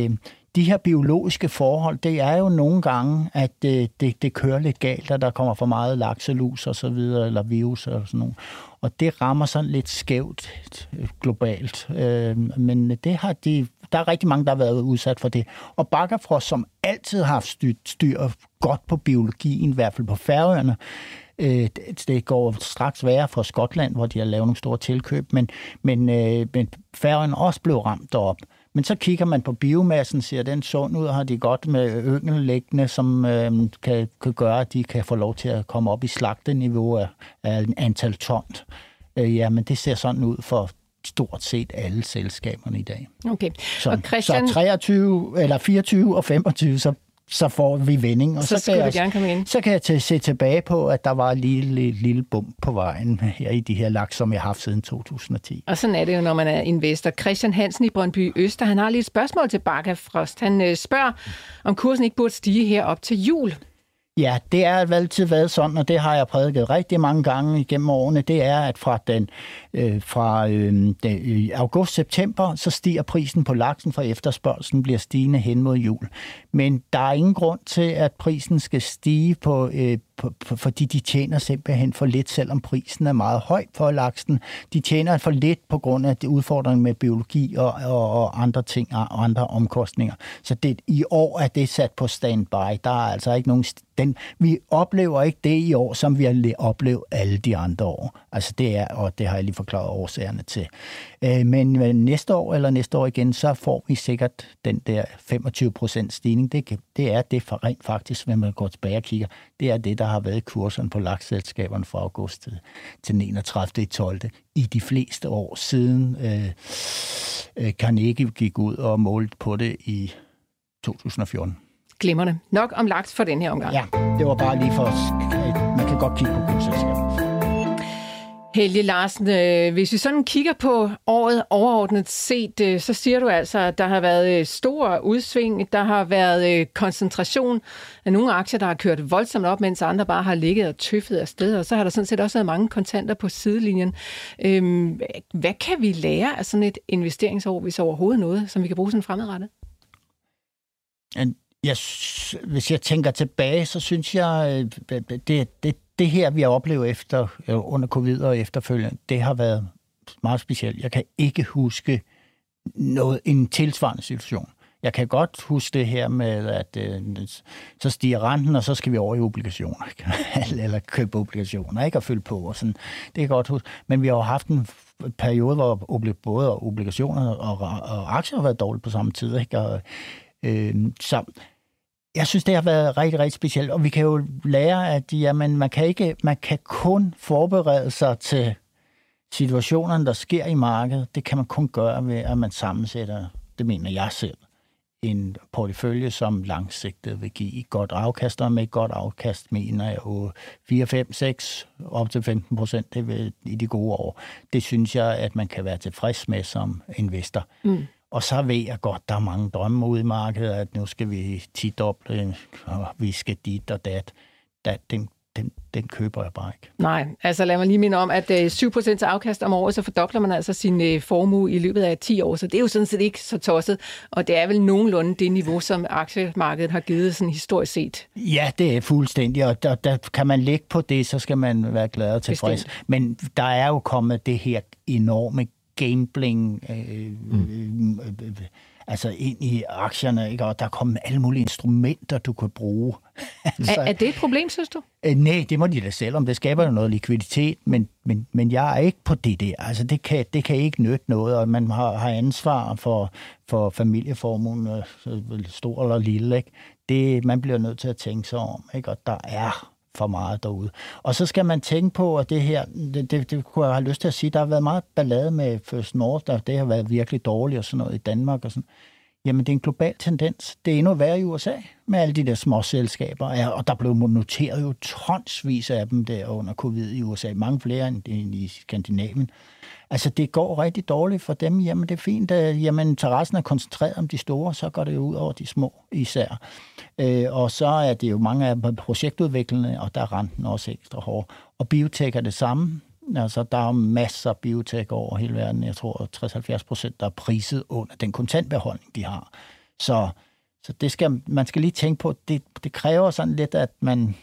de her biologiske forhold, det er jo nogle gange, at det, det, det kører lidt galt, at der kommer for meget lakselus og så videre, eller virus og sådan noget. Og det rammer sådan lidt skævt globalt. Men det har de der er rigtig mange, der har været udsat for det. Og Bakkerfrost, som altid har haft styr, styr godt på biologien, i hvert fald på færøerne, Øh, det går straks værre for Skotland, hvor de har lavet nogle store tilkøb, men, men, øh, men Færøerne også blev ramt derop. Men så kigger man på biomassen, ser den sund ud, har de godt med yngel liggende, som øh, kan, kan gøre, at de kan få lov til at komme op i slagteniveau af, af antal ton. Øh, ja, men det ser sådan ud for stort set alle selskaberne i dag. Okay. Så, og Christian... så 23 eller 24 og 25, så så får vi vending. Og så, så, kan jeg, gerne komme ind. så kan jeg til, se tilbage på, at der var en lille, lille bump på vejen her i de her laks, som jeg har haft siden 2010. Og sådan er det jo, når man er investor. Christian Hansen i Brøndby Øster, han har lige et spørgsmål til Bakker Frost. Han øh, spørger, om kursen ikke burde stige her op til jul. Ja, det er altid været sådan, og det har jeg prædiket rigtig mange gange igennem årene, det er, at fra, den, øh, fra øhm, øh, den, august-september, så stiger prisen på laksen, for efterspørgselen bliver stigende hen mod jul. Men der er ingen grund til, at prisen skal stige, på, øh, på, fordi de tjener simpelthen for lidt, selvom prisen er meget høj for laksen. De tjener for lidt på grund af det udfordring med biologi og, og, og andre ting og andre omkostninger. Så det, i år er det sat på standby. Der er altså ikke nogen den, vi oplever ikke det i år, som vi har oplevet alle de andre år. Altså det er, og det har jeg lige forklaret årsagerne til. Øh, men næste år eller næste år igen, så får vi sikkert den der 25 procent stigning. Det, det er det for rent faktisk, når man går tilbage og kigger, det er det, der har været kurserne på lagselskaberne fra august til, til 31. 12. i de fleste år siden øh, øh, Carnegie gik ud og målte på det i 2014. Glimmerne. Nok om laks for den her omgang. Ja, det var bare lige for, man kan godt kigge på kursselskabet. Helge Larsen, øh, hvis vi sådan kigger på året overordnet set, øh, så siger du altså, at der har været øh, stor udsving, der har været øh, koncentration af nogle aktier, der har kørt voldsomt op, mens andre bare har ligget og tøffet afsted, og så har der sådan set også været mange kontanter på sidelinjen. Øhm, hvad kan vi lære af sådan et investeringsår, hvis overhovedet noget, som vi kan bruge sådan fremadrettet? Jeg, hvis jeg tænker tilbage, så synes jeg, øh, det, det, det her, vi har oplevet efter, øh, under covid og efterfølgende, det har været meget specielt. Jeg kan ikke huske noget, en tilsvarende situation. Jeg kan godt huske det her med, at øh, så stiger renten, og så skal vi over i obligationer, eller købe obligationer, ikke? og fylde på. Og sådan. Det kan jeg godt huske. Men vi har jo haft en periode, hvor både obligationer og, og aktier har været dårlige på samme tid. Ikke? Og, øh, så jeg synes, det har været rigtig, rigtig specielt, og vi kan jo lære, at jamen, man, kan ikke, man kan kun forberede sig til situationerne, der sker i markedet. Det kan man kun gøre ved, at man sammensætter, det mener jeg selv, en portefølje, som langsigtet vil give et godt afkast, og med et godt afkast mener jeg jo 4, 5, 6, op til 15 procent i de gode år. Det synes jeg, at man kan være tilfreds med som investor. Mm. Og så ved jeg godt, der er mange drømme ude i markedet, at nu skal vi tidoble, og vi skal dit og dat. dat den, den, den køber jeg bare ikke. Nej, altså lad mig lige minde om, at 7% øh, afkast om året, så fordobler man altså sin øh, formue i løbet af 10 år, så det er jo sådan set ikke så tosset, og det er vel nogenlunde det niveau, som aktiemarkedet har givet sådan historisk set. Ja, det er fuldstændig, og der, der kan man lægge på det, så skal man være glad og tilfreds. Bestemt. Men der er jo kommet det her enorme gambling, øh, mm. øh, øh, altså ind i aktierne, ikke? og der er kommet alle mulige instrumenter, du kan bruge. altså, er, er det et problem, synes du? Øh, nej, det må de da selv om. Det skaber jo noget likviditet, men, men, men jeg er ikke på det der. Altså, det kan, det kan ikke nytte noget, og man har, har ansvar for, for familieformuen, øh, stor eller lille. Ikke? Det, man bliver nødt til at tænke sig om, ikke? og der er for meget derude. Og så skal man tænke på, at det her, det, det, det kunne jeg have lyst til at sige, der har været meget ballade med First North, der det har været virkelig dårligt og sådan noget i Danmark og sådan. Jamen, det er en global tendens. Det er endnu værre i USA med alle de der små selskaber. Ja, og der blev noteret jo tonsvis af dem der under covid i USA. Mange flere end i Skandinavien. Altså, det går rigtig dårligt for dem. Jamen, det er fint. At, jamen, interessen er koncentreret om de store, så går det jo ud over de små især. Øh, og så er det jo mange af projektudviklerne, og der er renten også ekstra hård. Og biotek er det samme. Altså, der er masser af biotek over hele verden. Jeg tror, 60-70 procent, der er priset under den kontantbeholdning, de har. Så, så det skal, man skal lige tænke på, det, det kræver sådan lidt, at man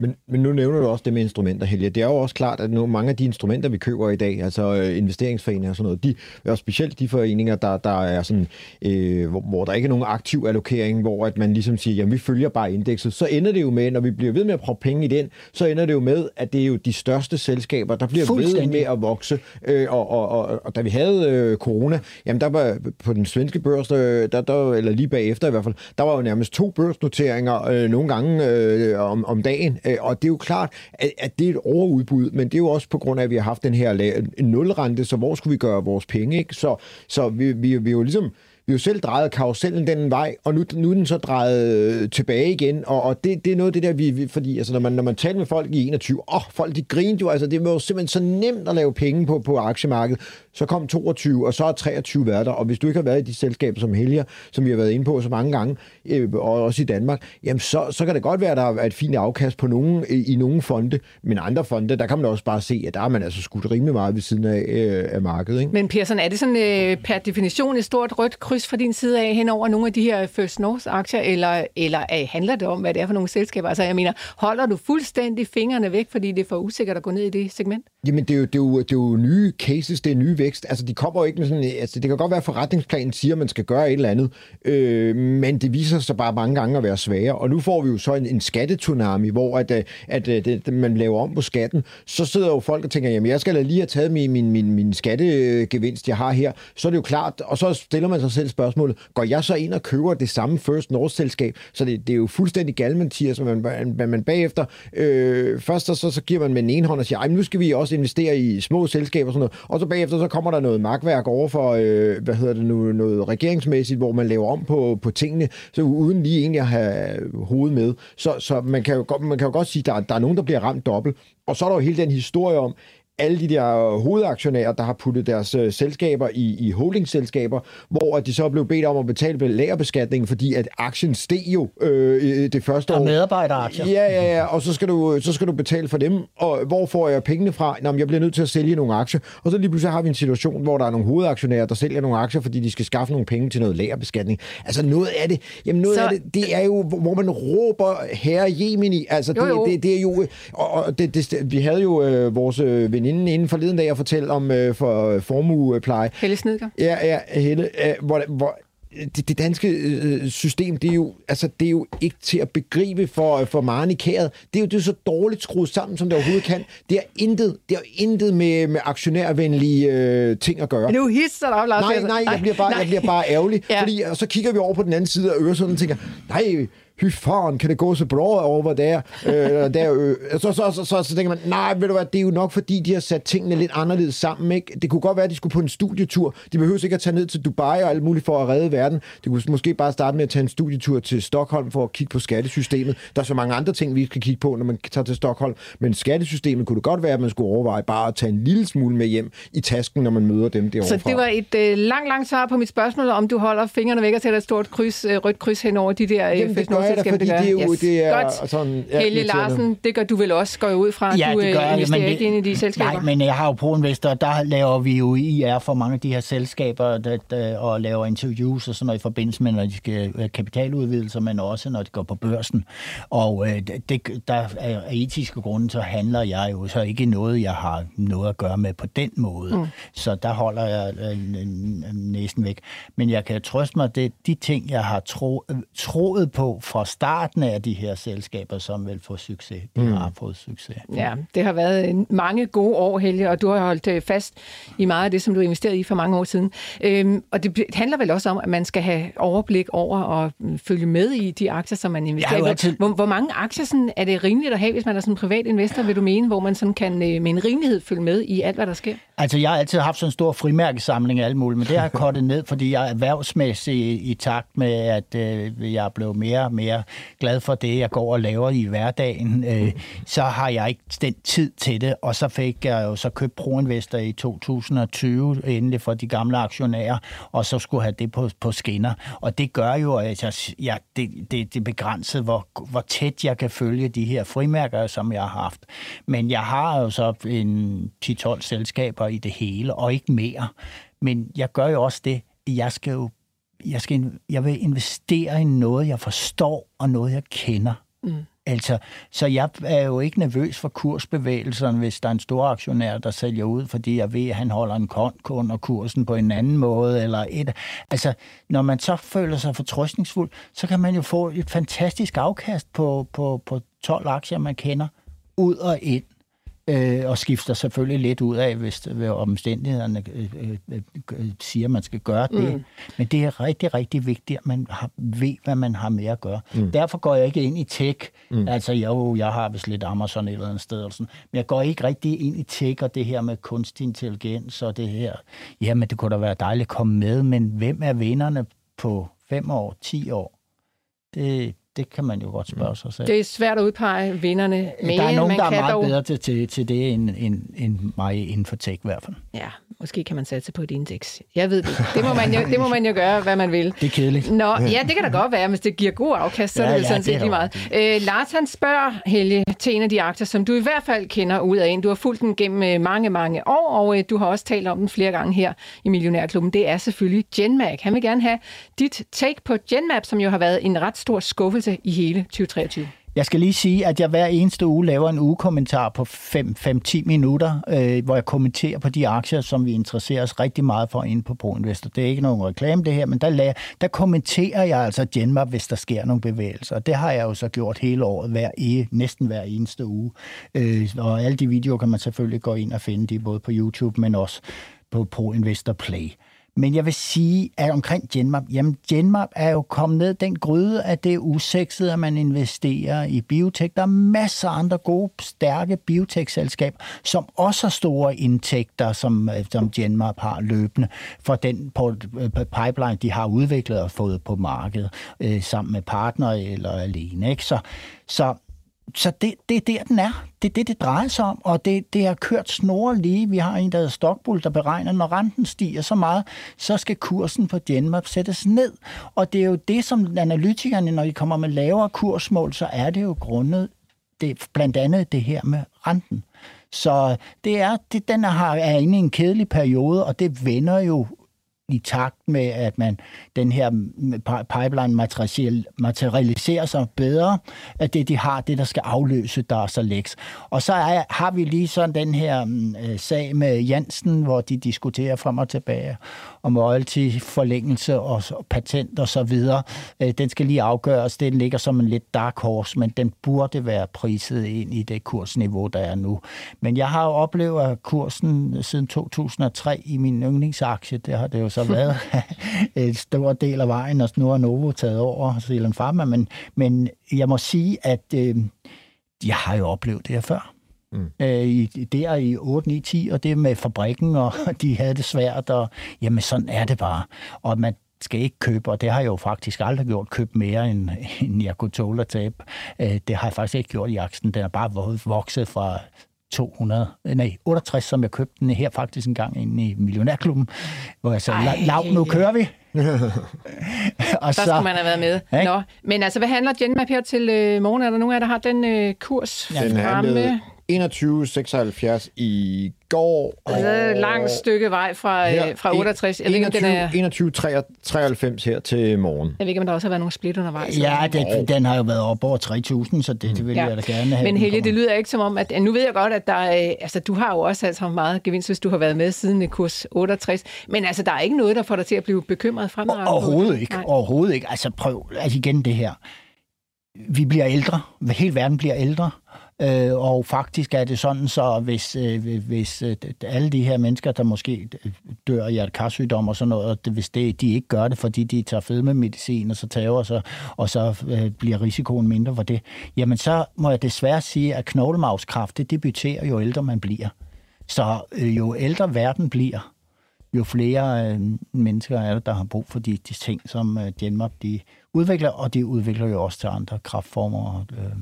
men, men nu nævner du også det med instrumenter, Helge. Det er jo også klart, at nu, mange af de instrumenter, vi køber i dag, altså øh, investeringsforeninger og sådan noget, de, og specielt de foreninger, der, der er sådan, øh, hvor, hvor der ikke er nogen aktiv allokering, hvor at man ligesom siger, jamen vi følger bare indekset, så ender det jo med, når vi bliver ved med at proppe penge i den, så ender det jo med, at det er jo de største selskaber, der bliver ved med at vokse. Øh, og, og, og, og da vi havde øh, corona, jamen der var på den svenske børs, der, der, der, eller lige bagefter i hvert fald, der var jo nærmest to børsnoteringer øh, nogle gange øh, om, om dagen, Øh, Øh, og det er jo klart, at, det er et overudbud, men det er jo også på grund af, at vi har haft den her nulrente, så hvor skulle vi gøre vores penge? Ikke? Så, så vi, vi, vi er jo ligesom jo selv drejet karusellen den vej, og nu, nu er den så drejet øh, tilbage igen, og, og det, det er noget af det der, vi, vi fordi altså, når, man, når man taler med folk i 21, åh, oh, folk de griner jo, altså det var jo simpelthen så nemt at lave penge på, på aktiemarkedet, så kom 22, og så er 23 været der, og hvis du ikke har været i de selskaber som Helger, som vi har været inde på så mange gange, øh, og også i Danmark, jamen så, så kan det godt være, at der er et fint afkast på nogen, øh, i, i nogle fonde, men andre fonde, der kan man også bare se, at der er man altså skudt rimelig meget ved siden af, øh, af markedet. Ikke? Men Pearson, er det sådan øh, per definition et stort rødt kryds fra din side af hen over nogle af de her First North-aktier, eller, eller øh, handler det om, hvad det er for nogle selskaber? Altså jeg mener, holder du fuldstændig fingrene væk, fordi det er for usikkert at gå ned i det segment? Jamen det er jo, det er jo, det er jo nye cases, det er nye vækst. Altså de kommer jo ikke med sådan, altså det kan godt være, at forretningsplanen siger, at man skal gøre et eller andet, øh, men det viser sig bare mange gange at være svære. Og nu får vi jo så en, en skattetunami, hvor at, øh, at, øh, at, at man laver om på skatten. Så sidder jo folk og tænker, jamen jeg skal lige have taget min, min, min, min skattegevinst, jeg har her. Så er det jo klart, og så stiller man sig selv spørgsmålet, går jeg så ind og køber det samme First North-selskab? Så det, det er jo fuldstændig galmentier, man, man, man bagefter, øh, først så, så, så giver man med den ene hånd og siger, nu skal vi også investere i små selskaber og sådan noget, og så bagefter så kommer der noget magtværk over for, øh, hvad hedder det nu, noget regeringsmæssigt, hvor man laver om på, på tingene, så uden lige egentlig at have hovedet med. Så, så man, kan jo, man kan jo godt sige, at der, der er nogen, der bliver ramt dobbelt. Og så er der jo hele den historie om, alle de der hovedaktionærer, der har puttet deres øh, selskaber i, i holdingselskaber, hvor de så blev bedt om at betale lagerbeskatning, fordi at aktien steg jo øh, det første år. Og medarbejderaktier. Ja, ja, ja, og så skal, du, så skal du betale for dem. Og hvor får jeg pengene fra? Nå, jeg bliver nødt til at sælge nogle aktier. Og så lige pludselig har vi en situation, hvor der er nogle hovedaktionærer, der sælger nogle aktier, fordi de skal skaffe nogle penge til noget lagerbeskatning. Altså noget af det, jamen noget så... af det, det er jo, hvor man råber herre Jemini. Altså det, jo, jo. det, det er jo, og det, det, vi havde jo øh, vores øh, veninde inden forleden dag at fortælle om øh, for øh, formuepleje. Helle Snedker. Ja, ja, Helle, øh, hvor, hvor det, det danske øh, system, det er, jo, altså, det er jo ikke til at begribe for, for Maren i kæret. Det er jo det er så dårligt skruet sammen, som det overhovedet kan. Det er intet, det er intet med, med aktionærvenlige øh, ting at gøre. Nu hisser dig, Lars. Nej, nej, jeg bliver bare, nej. jeg bliver bare ærgerlig. ja. Fordi, og så kigger vi over på den anden side af Øresund og tænker, nej, fan kan det gå så bra over der? Øh, der øh, så, så, så, så, så tænker man, nej, ved du hvad, det er jo nok fordi, de har sat tingene lidt anderledes sammen. Ikke? Det kunne godt være, at de skulle på en studietur. De behøver ikke at tage ned til Dubai og alt muligt for at redde verden. Det kunne måske bare starte med at tage en studietur til Stockholm for at kigge på skattesystemet. Der er så mange andre ting, vi skal kigge på, når man tager til Stockholm. Men skattesystemet kunne det godt være, at man skulle overveje bare at tage en lille smule med hjem i tasken, når man møder dem derovre. Så det var et øh, langt, langt svar på mit spørgsmål, om du holder fingrene væk og sætter et stort kryds, øh, rødt kryds hen over de der øh, Jamen, det gør jeg da, fordi det, det er jo yes. det er Godt. sådan... Ja, Helge Larsen, det gør du vel også, går ud fra, ja, du det gør øh, investerer ikke ind i de selskaber? Nej, men jeg har jo på Investor, der laver vi jo IR for mange af de her selskaber, der, der, og laver interviews og sådan noget i forbindelse med, når de skal øh, kapitaludvidelser, men også når de går på børsen. Og øh, det, der er etiske grunde, så handler jeg jo så ikke noget, jeg har noget at gøre med på den måde. Mm. Så der holder jeg øh, næsten væk. Men jeg kan trøste mig, det de ting, jeg har tro, troet på fra starten af de her selskaber, som vil få succes. De mm. har fået succes. Ja, det har været mange gode år, Helge, og du har holdt øh, fast i meget af det, som du investerede i for mange år siden. Øhm, og det handler vel også om, at man skal have overblik over og mm, følge med i de aktier, som man investerer i. Altid... Hvor, hvor mange aktier sådan, er det rimeligt at have, hvis man er sådan en privat investor, vil du mene, hvor man sådan kan øh, med en rimelighed følge med i alt, hvad der sker? Altså, jeg har altid haft sådan en stor frimærkesamling af alt muligt, men det har jeg kortet ned, fordi jeg er erhvervsmæssig i, i takt med, at øh, jeg er blevet mere og mere glad for det, jeg går og laver i hverdagen. Øh, så har jeg ikke den tid til det, og så fik jeg jo så købt ProInvestor i 2020, endelig for de gamle aktionærer, og så skulle have det på, på skinner. Og det gør jo, at jeg, ja, det, det, det begrænset, hvor, hvor tæt jeg kan følge de her frimærker, som jeg har haft. Men jeg har jo så en 10-12 selskaber i det hele, og ikke mere. Men jeg gør jo også det, jeg skal jo jeg, skal, jeg vil investere i noget, jeg forstår, og noget, jeg kender. Mm. Altså, så jeg er jo ikke nervøs for kursbevægelserne, hvis der er en stor aktionær, der sælger ud, fordi jeg ved, at han holder en konto under kursen på en anden måde. Eller et. Altså, når man så føler sig fortrøstningsfuld, så kan man jo få et fantastisk afkast på, på, på 12 aktier, man kender, ud og ind øh, og skifter selvfølgelig lidt ud af, hvis det, omstændighederne øh, øh, øh, siger, at man skal gøre det. Mm. Men det er rigtig, rigtig vigtigt, at man har, ved, hvad man har med at gøre. Mm. Derfor går jeg ikke ind i tech. Mm. Altså, jo, jeg har vist lidt Amazon et eller andet sted. Eller sådan. Men jeg går ikke rigtig ind i tech og det her med kunstig intelligens og det her. Jamen, det kunne da være dejligt at komme med, men hvem er vinderne på fem år, 10 år? Det, det kan man jo godt spørge sig selv. Det er svært at udpege vinderne. Men der er nogen, man der er meget dog... bedre til, til, til det, end, end, end mig inden for tech i hvert fald. Ja, måske kan man satse på et indeks. Jeg ved det. Det må man jo, det må man jo gøre, hvad man vil. Det er kedeligt. Nå, ja, det kan da godt være, hvis det giver god afkast, så ja, er det ja, sådan set lige meget. Øh, Lars han spørger, Helge, til en af de aktier, som du i hvert fald kender ud af en. Du har fulgt den gennem øh, mange, mange år, og øh, du har også talt om den flere gange her i Millionærklubben. Det er selvfølgelig Genmag. Han vil gerne have dit take på Genmap, som jo har været en ret stor skuffelse i hele 2023. Jeg skal lige sige, at jeg hver eneste uge laver en ugekommentar på 5-10 minutter, øh, hvor jeg kommenterer på de aktier, som vi interesserer os rigtig meget for inde på ProInvestor. Det er ikke nogen reklame det her, men der, laver, der kommenterer jeg altså Genmap, hvis der sker nogle bevægelser. Det har jeg jo så gjort hele året, hver, e- næsten hver eneste uge. Øh, og alle de videoer kan man selvfølgelig gå ind og finde, de både på YouTube, men også på ProInvestor Play. Men jeg vil sige, at omkring Genmap, jamen Genmap er jo kommet ned den gryde, at det er usekset, at man investerer i biotek. Der er masser af andre gode, stærke biotekselskaber, som også har store indtægter, som, øh, som Genmap har løbende, for den øh, pipeline, de har udviklet og fået på markedet, øh, sammen med partnere eller alene. Ikke? Så, så så det, det er der, den er. Det er det, det drejer sig om, og det, det har kørt snore lige. Vi har en, der hedder Stockbull, der beregner, når renten stiger så meget, så skal kursen på Genmap sættes ned. Og det er jo det, som analytikerne, når de kommer med lavere kursmål, så er det jo grundet det, blandt andet det her med renten. Så det er, det, den har, er inde i en kedelig periode, og det vender jo i takt med, at man den her pipeline materialiserer sig bedre, at det, de har, det, der skal afløse der så Lex. Og så er, har vi lige sådan den her mm, øh, sag med Jansen, hvor de diskuterer frem og tilbage om royalty, forlængelse og, og patent og så videre. Øh, den skal lige afgøres. Den ligger som en lidt dark horse, men den burde være priset ind i det kursniveau, der er nu. Men jeg har jo oplevet, at kursen siden 2003 i min yndlingsaktie, det har det jo så været et stor del af vejen, og nu har Novo taget over Zealand Pharma, men, men jeg må sige, at øh, jeg har jo oplevet det her før. Mm. Øh, i, der i 8, 9, 10, og det med fabrikken, og de havde det svært, og jamen sådan er det bare. Og man skal ikke købe, og det har jeg jo faktisk aldrig gjort, købt mere, end, end jeg kunne tåle at tabe. Øh, det har jeg faktisk ikke gjort i aktien. Den er bare vokset fra 200, nej, 68, som jeg købte den her faktisk en gang inde i Millionærklubben, hvor jeg sagde, lav, nu kører vi. og der så, skulle man have været med. Nå, men altså, hvad handler Genmap her til øh, morgen? Er der nogen af jer, der har den øh, kurs den fremme? 21.76 i går. Altså et langt stykke vej fra, her, fra 68. Jeg 21, ved, den er... her til morgen. Jeg ved ikke, om der også har været nogle split undervejs. Ja, det, den har jo været op over 3.000, så det, det vil ja. jeg da gerne have. Men Helge, det lyder ikke som om, at nu ved jeg godt, at der er, altså, du har jo også altså meget gevinst, hvis du har været med siden kurs 68. Men altså, der er ikke noget, der får dig til at blive bekymret fremadrettet? Overhovedet ikke. Nej. Overhovedet ikke. Altså prøv, altså igen det her. Vi bliver ældre. Hele verden bliver ældre. Øh, og faktisk er det sådan, så hvis, øh, hvis øh, alle de her mennesker, der måske dør af hjertekarsygdom og sådan noget, hvis det, de ikke gør det, fordi de tager fedmemedicin og så tager sig, og så øh, bliver risikoen mindre for det, jamen så må jeg desværre sige, at knoglemavskræft, det debuterer jo ældre man bliver. Så øh, jo ældre verden bliver, jo flere øh, mennesker er der, der har brug for de, de ting, som øh, Genmap de udvikler, og de udvikler jo også til andre kraftformer. Øh,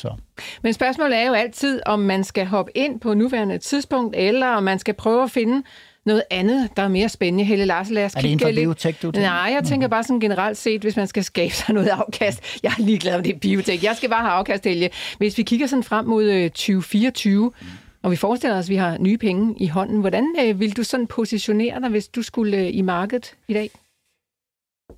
så. Men spørgsmålet er jo altid, om man skal hoppe ind på nuværende tidspunkt, eller om man skal prøve at finde noget andet, der er mere spændende. Helle Lars, lad os Er det inden for biotek, du tænker? Nej, jeg tænker bare sådan generelt set, hvis man skal skabe sig noget afkast. Jeg er ligeglad om det er biotek. Jeg skal bare have afkast, Helge. Hvis vi kigger sådan frem mod 2024, øh, og vi forestiller os, at vi har nye penge i hånden, hvordan øh, vil du sådan positionere dig, hvis du skulle øh, i markedet i dag?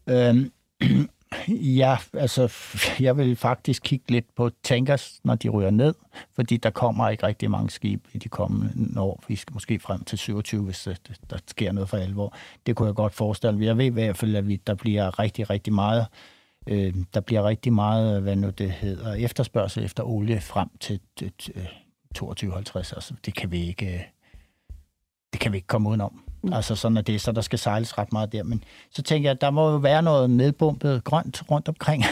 Øhm, ja, altså, jeg vil faktisk kigge lidt på tankers, når de ryger ned, fordi der kommer ikke rigtig mange skibe i de kommende år. Vi skal måske frem til 27, hvis øh, der, sker noget for alvor. Det kunne jeg godt forestille mig. Jeg ved i hvert fald, at vi, der bliver rigtig, rigtig meget øh, der bliver rigtig meget, hvad nu det hedder, efterspørgsel efter olie frem til, til 2250. Øh, altså, det kan vi ikke, øh, det kan vi ikke komme udenom. Mm. Altså sådan er det, så der skal sejles ret meget der. Men så tænker jeg, at der må jo være noget nedbumpet grønt rundt omkring.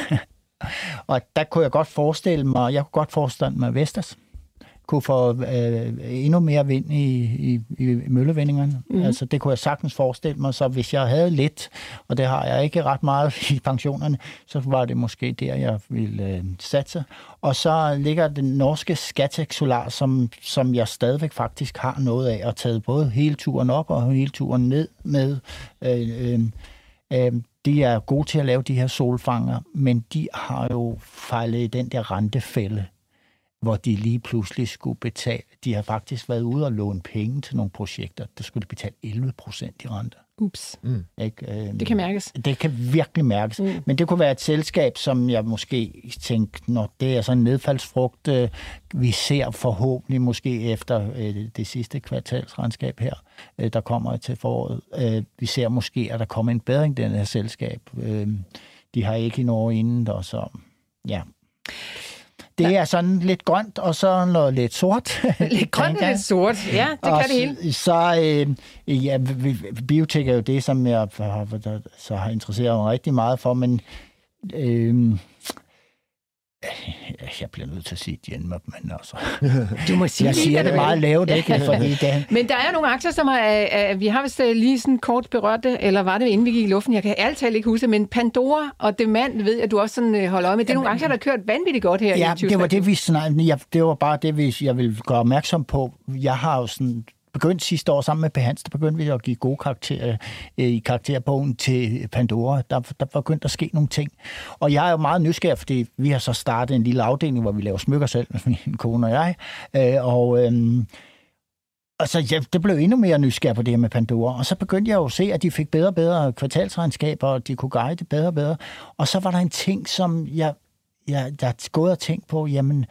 og der kunne jeg godt forestille mig, jeg kunne godt forestille mig Vestas kunne få øh, endnu mere vind i, i, i møllevindingerne. Mm. Altså, det kunne jeg sagtens forestille mig. Så hvis jeg havde lidt, og det har jeg ikke ret meget i pensionerne, så var det måske der, jeg ville øh, satse. Og så ligger den norske Skatex Solar, som, som jeg stadigvæk faktisk har noget af, at tage både hele turen op og hele turen ned med. Øh, øh, øh, de er gode til at lave de her solfanger, men de har jo fejlet i den der rentefælde hvor de lige pludselig skulle betale. De har faktisk været ude og låne penge til nogle projekter. Der skulle de betale 11 procent i rente. Ups. Mm. Ikke? Øhm, det kan mærkes. Det kan virkelig mærkes. Mm. Men det kunne være et selskab, som jeg måske tænkte, når det er sådan en nedfaldsfrugt, øh, vi ser forhåbentlig måske efter øh, det sidste kvartalsregnskab her, øh, der kommer til foråret. Øh, vi ser måske, at der kommer en bedring i den her selskab. Øh, de har ikke i Norge inden, og så ja. Det er sådan lidt grønt, og så noget lidt sort. lidt grønt og lidt sort, ja, det og kan det hele. Så, øh, ja, biotek er jo det, som jeg har, så har interesseret mig rigtig meget for, men øh, jeg bliver nødt til at sige Genmap, men altså... Du må sige jeg siger det meget lavt, ikke? Fordi det... Men der er nogle aktier, som er... vi har vist øh, lige sådan kort berørt det, eller var det inden vi gik i luften? Jeg kan talt ikke huske men Pandora og Demand ved at du også sådan øh, holder øje med. Det er nogle aktier, der har kørt vanvittigt godt her ja, i det var det, vi snakkede, ja, det var bare det, vi, jeg vil gøre opmærksom på. Jeg har jo sådan begyndte sidste år sammen med Behans, der begyndte vi at give gode karakterer øh, i karakterbogen til Pandora. Der, der begyndte at ske nogle ting. Og jeg er jo meget nysgerrig, fordi vi har så startet en lille afdeling, hvor vi laver smykker selv, min kone og jeg. Øh, og øh, Altså, ja, det blev endnu mere nysgerrig på det her med Pandora. Og så begyndte jeg jo at se, at de fik bedre og bedre kvartalsregnskaber, og de kunne guide bedre og bedre. Og så var der en ting, som jeg, jeg, jeg gået og tænkt på, jamen,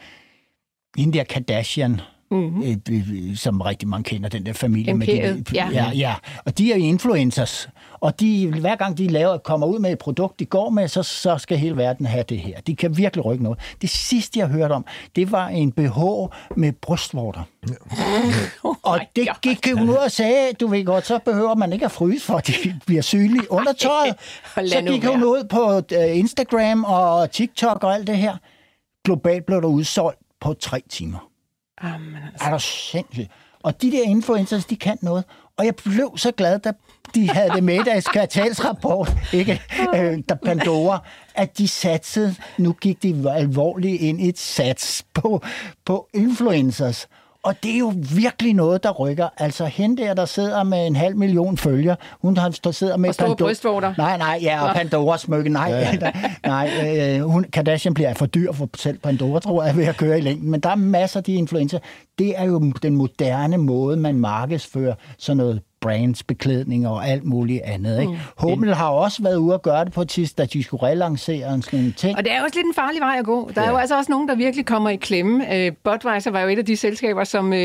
hende der Kardashian, mm-hmm. som rigtig mange kender, den der familie. Imperiet, med de, ja. ja. ja. Og de er influencers. Og de, hver gang de laver, kommer ud med et produkt, de går med, så, så skal hele verden have det her. De kan virkelig rykke noget. Det sidste, jeg hørte om, det var en BH med brystvorter. oh og det gik hun ud og sagde, du ved godt, så behøver man ikke at fryse, for de bliver sygelige under tøjet. så gik hun ud på øh, Instagram og TikTok og alt det her. Globalt blev der udsolgt på tre timer. Amen, altså. Er du sindssygt? Og de der influencers, de kan noget. Og jeg blev så glad, da de havde det med i deres kvartalsrapport, ikke? Øh, der Pandora, at de satsede, nu gik de alvorligt ind i et sats på, på influencers. Og det er jo virkelig noget, der rykker. Altså hende der, der sidder med en halv million følger, hun har, der sidder med... Og store Pandora. brystvorter. Nej, nej, ja, og Pandora smykke. Nej, ja. nej øh, hun, Kardashian bliver for dyr for selv Pandora, tror jeg, ved at køre i længden. Men der er masser af de influencer. Det er jo den moderne måde, man markedsfører sådan noget brands, beklædning og alt muligt andet. Ikke? Mm. Hummel har også været ude at gøre det på et tidspunkt, da de skulle relancere en sådan ting. Og det er også lidt en farlig vej at gå. Der ja. er jo altså også nogen, der virkelig kommer i klemme. Uh, Budweiser var jo et af de selskaber, som uh,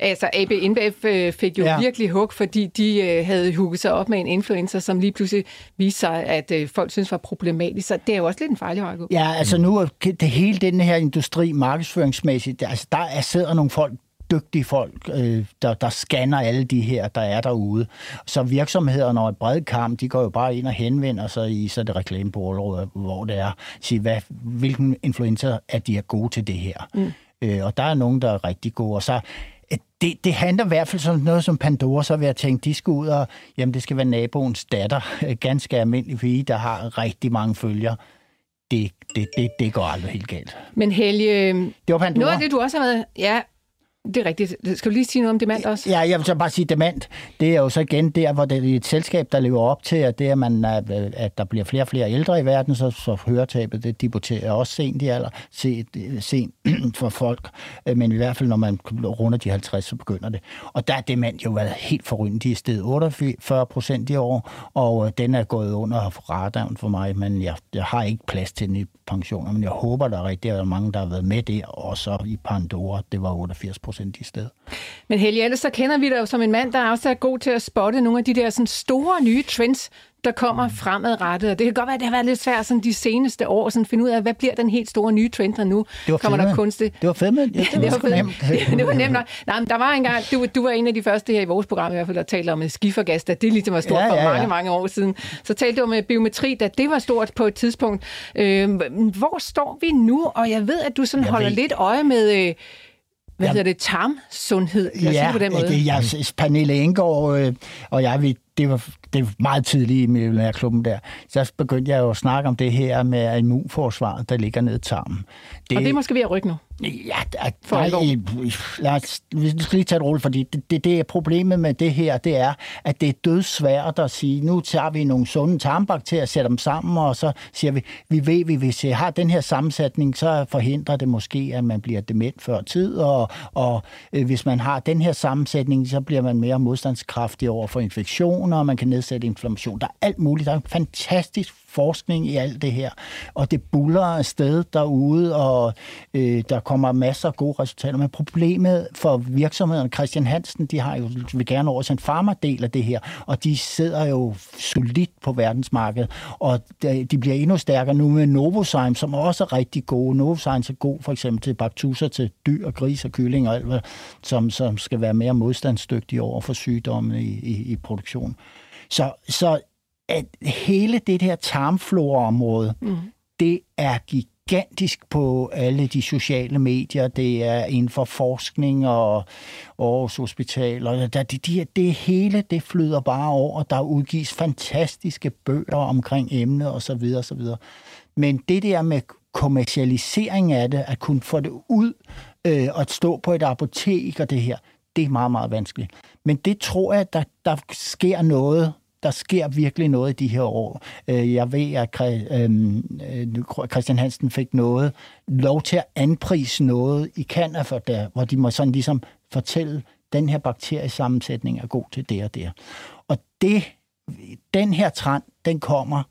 altså AB InBev uh, fik jo ja. virkelig hug, fordi de uh, havde hugget sig op med en influencer, som lige pludselig viste sig, at uh, folk synes var problematisk. Så det er jo også lidt en farlig vej at gå. Ja, altså nu er det hele den her industri markedsføringsmæssigt, altså der er, sidder nogle folk dygtige folk, øh, der, der scanner alle de her, der er derude. Så virksomhederne og et bredt kamp, de går jo bare ind og henvender sig i så det reklamebureau, hvor det er, sige, hvad, hvilken influencer er de er gode til det her. Mm. Øh, og der er nogen, der er rigtig gode. Og så øh, det, det handler i hvert fald som noget som Pandora, så vil jeg tænke, de skal ud og, jamen det skal være naboens datter, ganske almindelig pige, der har rigtig mange følgere. Det, det, det, det går aldrig helt galt. Men Helge, det var Pandora. noget af det, du også har været, ja, det er rigtigt. Skal du lige sige noget om demand også? Ja, jeg vil så bare sige, demand, det er jo så igen der, hvor det er et selskab, der lever op til, at det er, man, øh, at der bliver flere og flere ældre i verden, så, så høretabet, det debuterer også sent i alder, øh, sent, sent for folk, øh, men i hvert fald, når man runder de 50, så begynder det. Og der er demand jo været helt forrygende. De er steget 48 procent i år, og den er gået under radaren for mig, men jeg, jeg har ikke plads til den i pensioner, men jeg håber, der er rigtig mange, der har været med det, og så i Pandora, det var 88 procent i stedet. Men Helge, ellers så kender vi dig jo som en mand, der er også er god til at spotte nogle af de der sådan store nye trends, der kommer fremadrettet. Og det kan godt være, at det har været lidt svært sådan de seneste år at finde ud af, hvad bliver den helt store nye trend, der nu det var kommer der kunstig. Det var fedme. Ja, det, det, var nemt. det var nemt nok. Nej, men der var engang, du, du var en af de første her i vores program i hvert fald, der talte om skifergas, da det ligesom var stort ja, ja, ja. for mange, mange år siden. Så talte du om biometri, da det var stort på et tidspunkt. Øh, hvor står vi nu? Og jeg ved, at du sådan jeg holder ved... lidt øje med... Øh, hvad hedder det, tarmsundhed? Jeg ja, på den måde. Jeg, Pernille Engård øh, og jeg, vi det var, det var meget tidligt i millionærklubben der. Så begyndte jeg jo at snakke om det her med immunforsvaret, der ligger ned i tarmen. Det, og det er måske ved at rykke nu? Ja, der, der, lad os, vi skal lige tage et roligt, fordi det, det, det er problemet med det her, det er, at det er dødsvært at sige, nu tager vi nogle sunde tarmbakterier, sætter dem sammen, og så siger vi, vi ved, vi, hvis jeg har den her sammensætning, så forhindrer det måske, at man bliver dement før tid, og, og øh, hvis man har den her sammensætning, så bliver man mere modstandskraftig over for infektioner, og man kan nedsætte inflammation. Der er alt muligt. Der er en fantastisk forskning i alt det her, og det buller afsted derude, og øh, der kommer masser af gode resultater. Men problemet for virksomheden, Christian Hansen, de har jo vil gerne over en farmadel af det her, og de sidder jo solidt på verdensmarkedet, og de bliver endnu stærkere nu med Novozyme, som også er rigtig gode. Novozyme er god for eksempel til baktuser, til dyr, og gris og kylling og alt, hvad, som, som skal være mere modstandsdygtige over for sygdomme i, i, i produktion. Så, så at hele det her tarmflora-område, mm. det er gigantisk på alle de sociale medier. Det er inden for forskning og Aarhus Hospital. Og der, det, de, det hele, det flyder bare over. Der udgives fantastiske bøger omkring emnet osv. osv. Men det der med kommercialisering af det, at kunne få det ud øh, og at stå på et apotek og det her, det er meget, meget vanskeligt. Men det tror jeg, der, der sker noget der sker virkelig noget i de her år. Øh, jeg ved, at øhm, øh, Christian Hansen fik noget, lov til at anprise noget i Canada, der, hvor de må sådan ligesom fortælle, den her bakteriesammensætning er god til det og det. Og det, den her trend, den kommer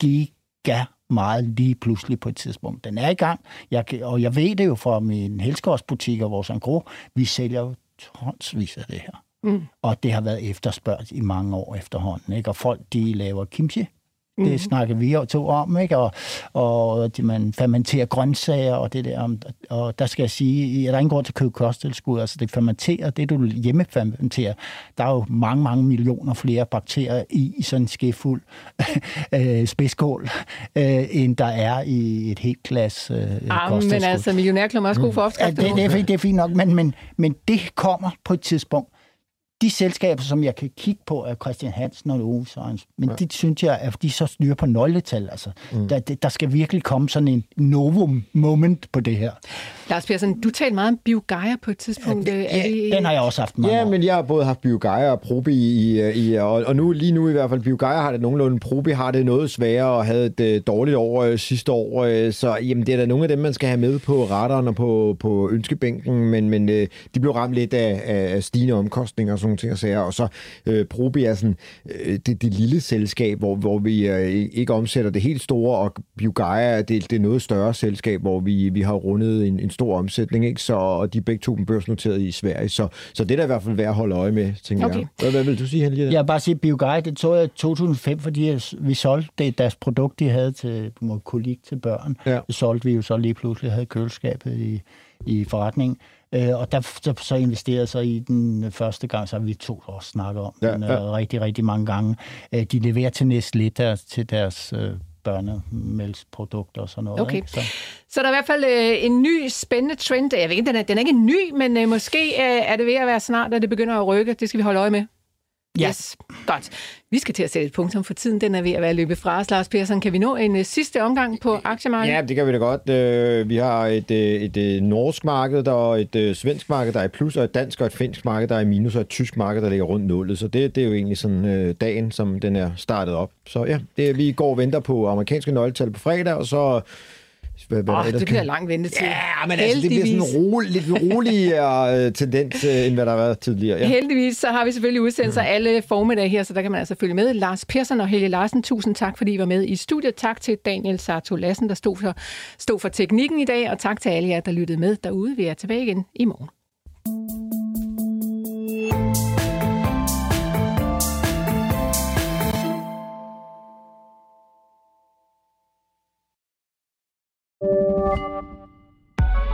giga meget lige pludselig på et tidspunkt. Den er i gang, jeg, og jeg ved det jo fra min helskårsbutik og vores angro, vi sælger jo tonsvis af det her. Mm. Og det har været efterspørgt i mange år efterhånden. Ikke? Og folk, de laver kimchi. Det mm. snakker vi jo to om, ikke? Og, og man fermenterer grøntsager og det der. Og der skal jeg sige, at der er ingen grund til at købe kosttilskud. Altså det fermenterer, det du hjemmefermenterer, der er jo mange, mange millioner flere bakterier i, i sådan en skefuld øh, spidskål, øh, end der er i et helt glas øh, ah, Men altså, millionærklummer er også god for opskrift. Ja, det, det, er, det er fint nok, men, men, men det kommer på et tidspunkt de selskaber, som jeg kan kigge på, er Christian Hansen og Ove Sørens. Men ja. de synes jeg, at de så styrer på nøgletal. Altså. Mm. Der, der skal virkelig komme sådan en novum moment på det her. Lars Persson, du talte meget om BioGaia på et tidspunkt. Ja, det, ja, den har jeg også haft mange Ja, år. men jeg har både haft BioGaia og Probi, i, i, og, og nu, lige nu i hvert fald, BioGaia har det nogenlunde, Probi har det noget sværere og havde et uh, dårligt år uh, sidste år, uh, så jamen, det er da nogle af dem, man skal have med på radaren og på, på ønskebænken, men, men uh, de blev ramt lidt af, af stigende omkostninger sådan nogle ting og sager, og så uh, Probi er sådan uh, det, det lille selskab, hvor, hvor vi uh, ikke omsætter det helt store, og BioGaia det, det er noget større selskab, hvor vi, vi har rundet en, en stor omsætning, ikke? Så, og de er begge to børsnoteret i Sverige. Så, så det er da i hvert fald værd at holde øje med, tænker okay. jeg. Hvad, hvad vil du sige, Helge? Jeg vil bare sige, BioGuide, det tog jeg i 2005, fordi vi solgte det, deres produkt, de havde til kolik til børn. Ja. Det solgte vi jo så lige pludselig, havde køleskabet i, i forretningen. Øh, og der så, så investerede så i den første gang, så har vi to også snakket om ja, den ja. Øh, rigtig, rigtig mange gange. Øh, de leverer til Nestlé der, til deres øh, børnemælksprodukter og sådan noget. Okay. Ikke? Så. så der er i hvert fald øh, en ny spændende trend. Jeg ved ikke, den er, den er ikke ny, men øh, måske øh, er det ved at være snart, at det begynder at rykke. Det skal vi holde øje med. Ja. Yes, godt. Vi skal til at sætte et punktum for tiden. Den er ved at være løbet fra os, Lars Persson. Kan vi nå en uh, sidste omgang på aktiemarkedet? Ja, det kan vi da godt. Øh, Vi har et, øh, et, norsk marked, der er et øh, svensk marked, der er i plus, og et dansk og et finsk marked, der er i minus, og et tysk marked, der ligger rundt nullet. Så det, det er jo egentlig sådan øh, dagen, som den er startet op. Så ja, det, vi går og venter på amerikanske nøgletal på fredag, og så... Hvad, hvad ellers det kan- bliver lang ventetid. Ja, men altså, det bliver sådan en ro, lidt roligere øh, tendens, øh, end hvad der har været tidligere. Ja. Heldigvis så har vi selvfølgelig udsendelser alle formiddag her, så der kan man altså følge med. Lars Persson og Helge Larsen, tusind tak, fordi I var med i studiet. Tak til Daniel Sarto Lassen, der stod for, stod for teknikken i dag, og tak til alle jer, der lyttede med derude. Vi er tilbage igen i morgen.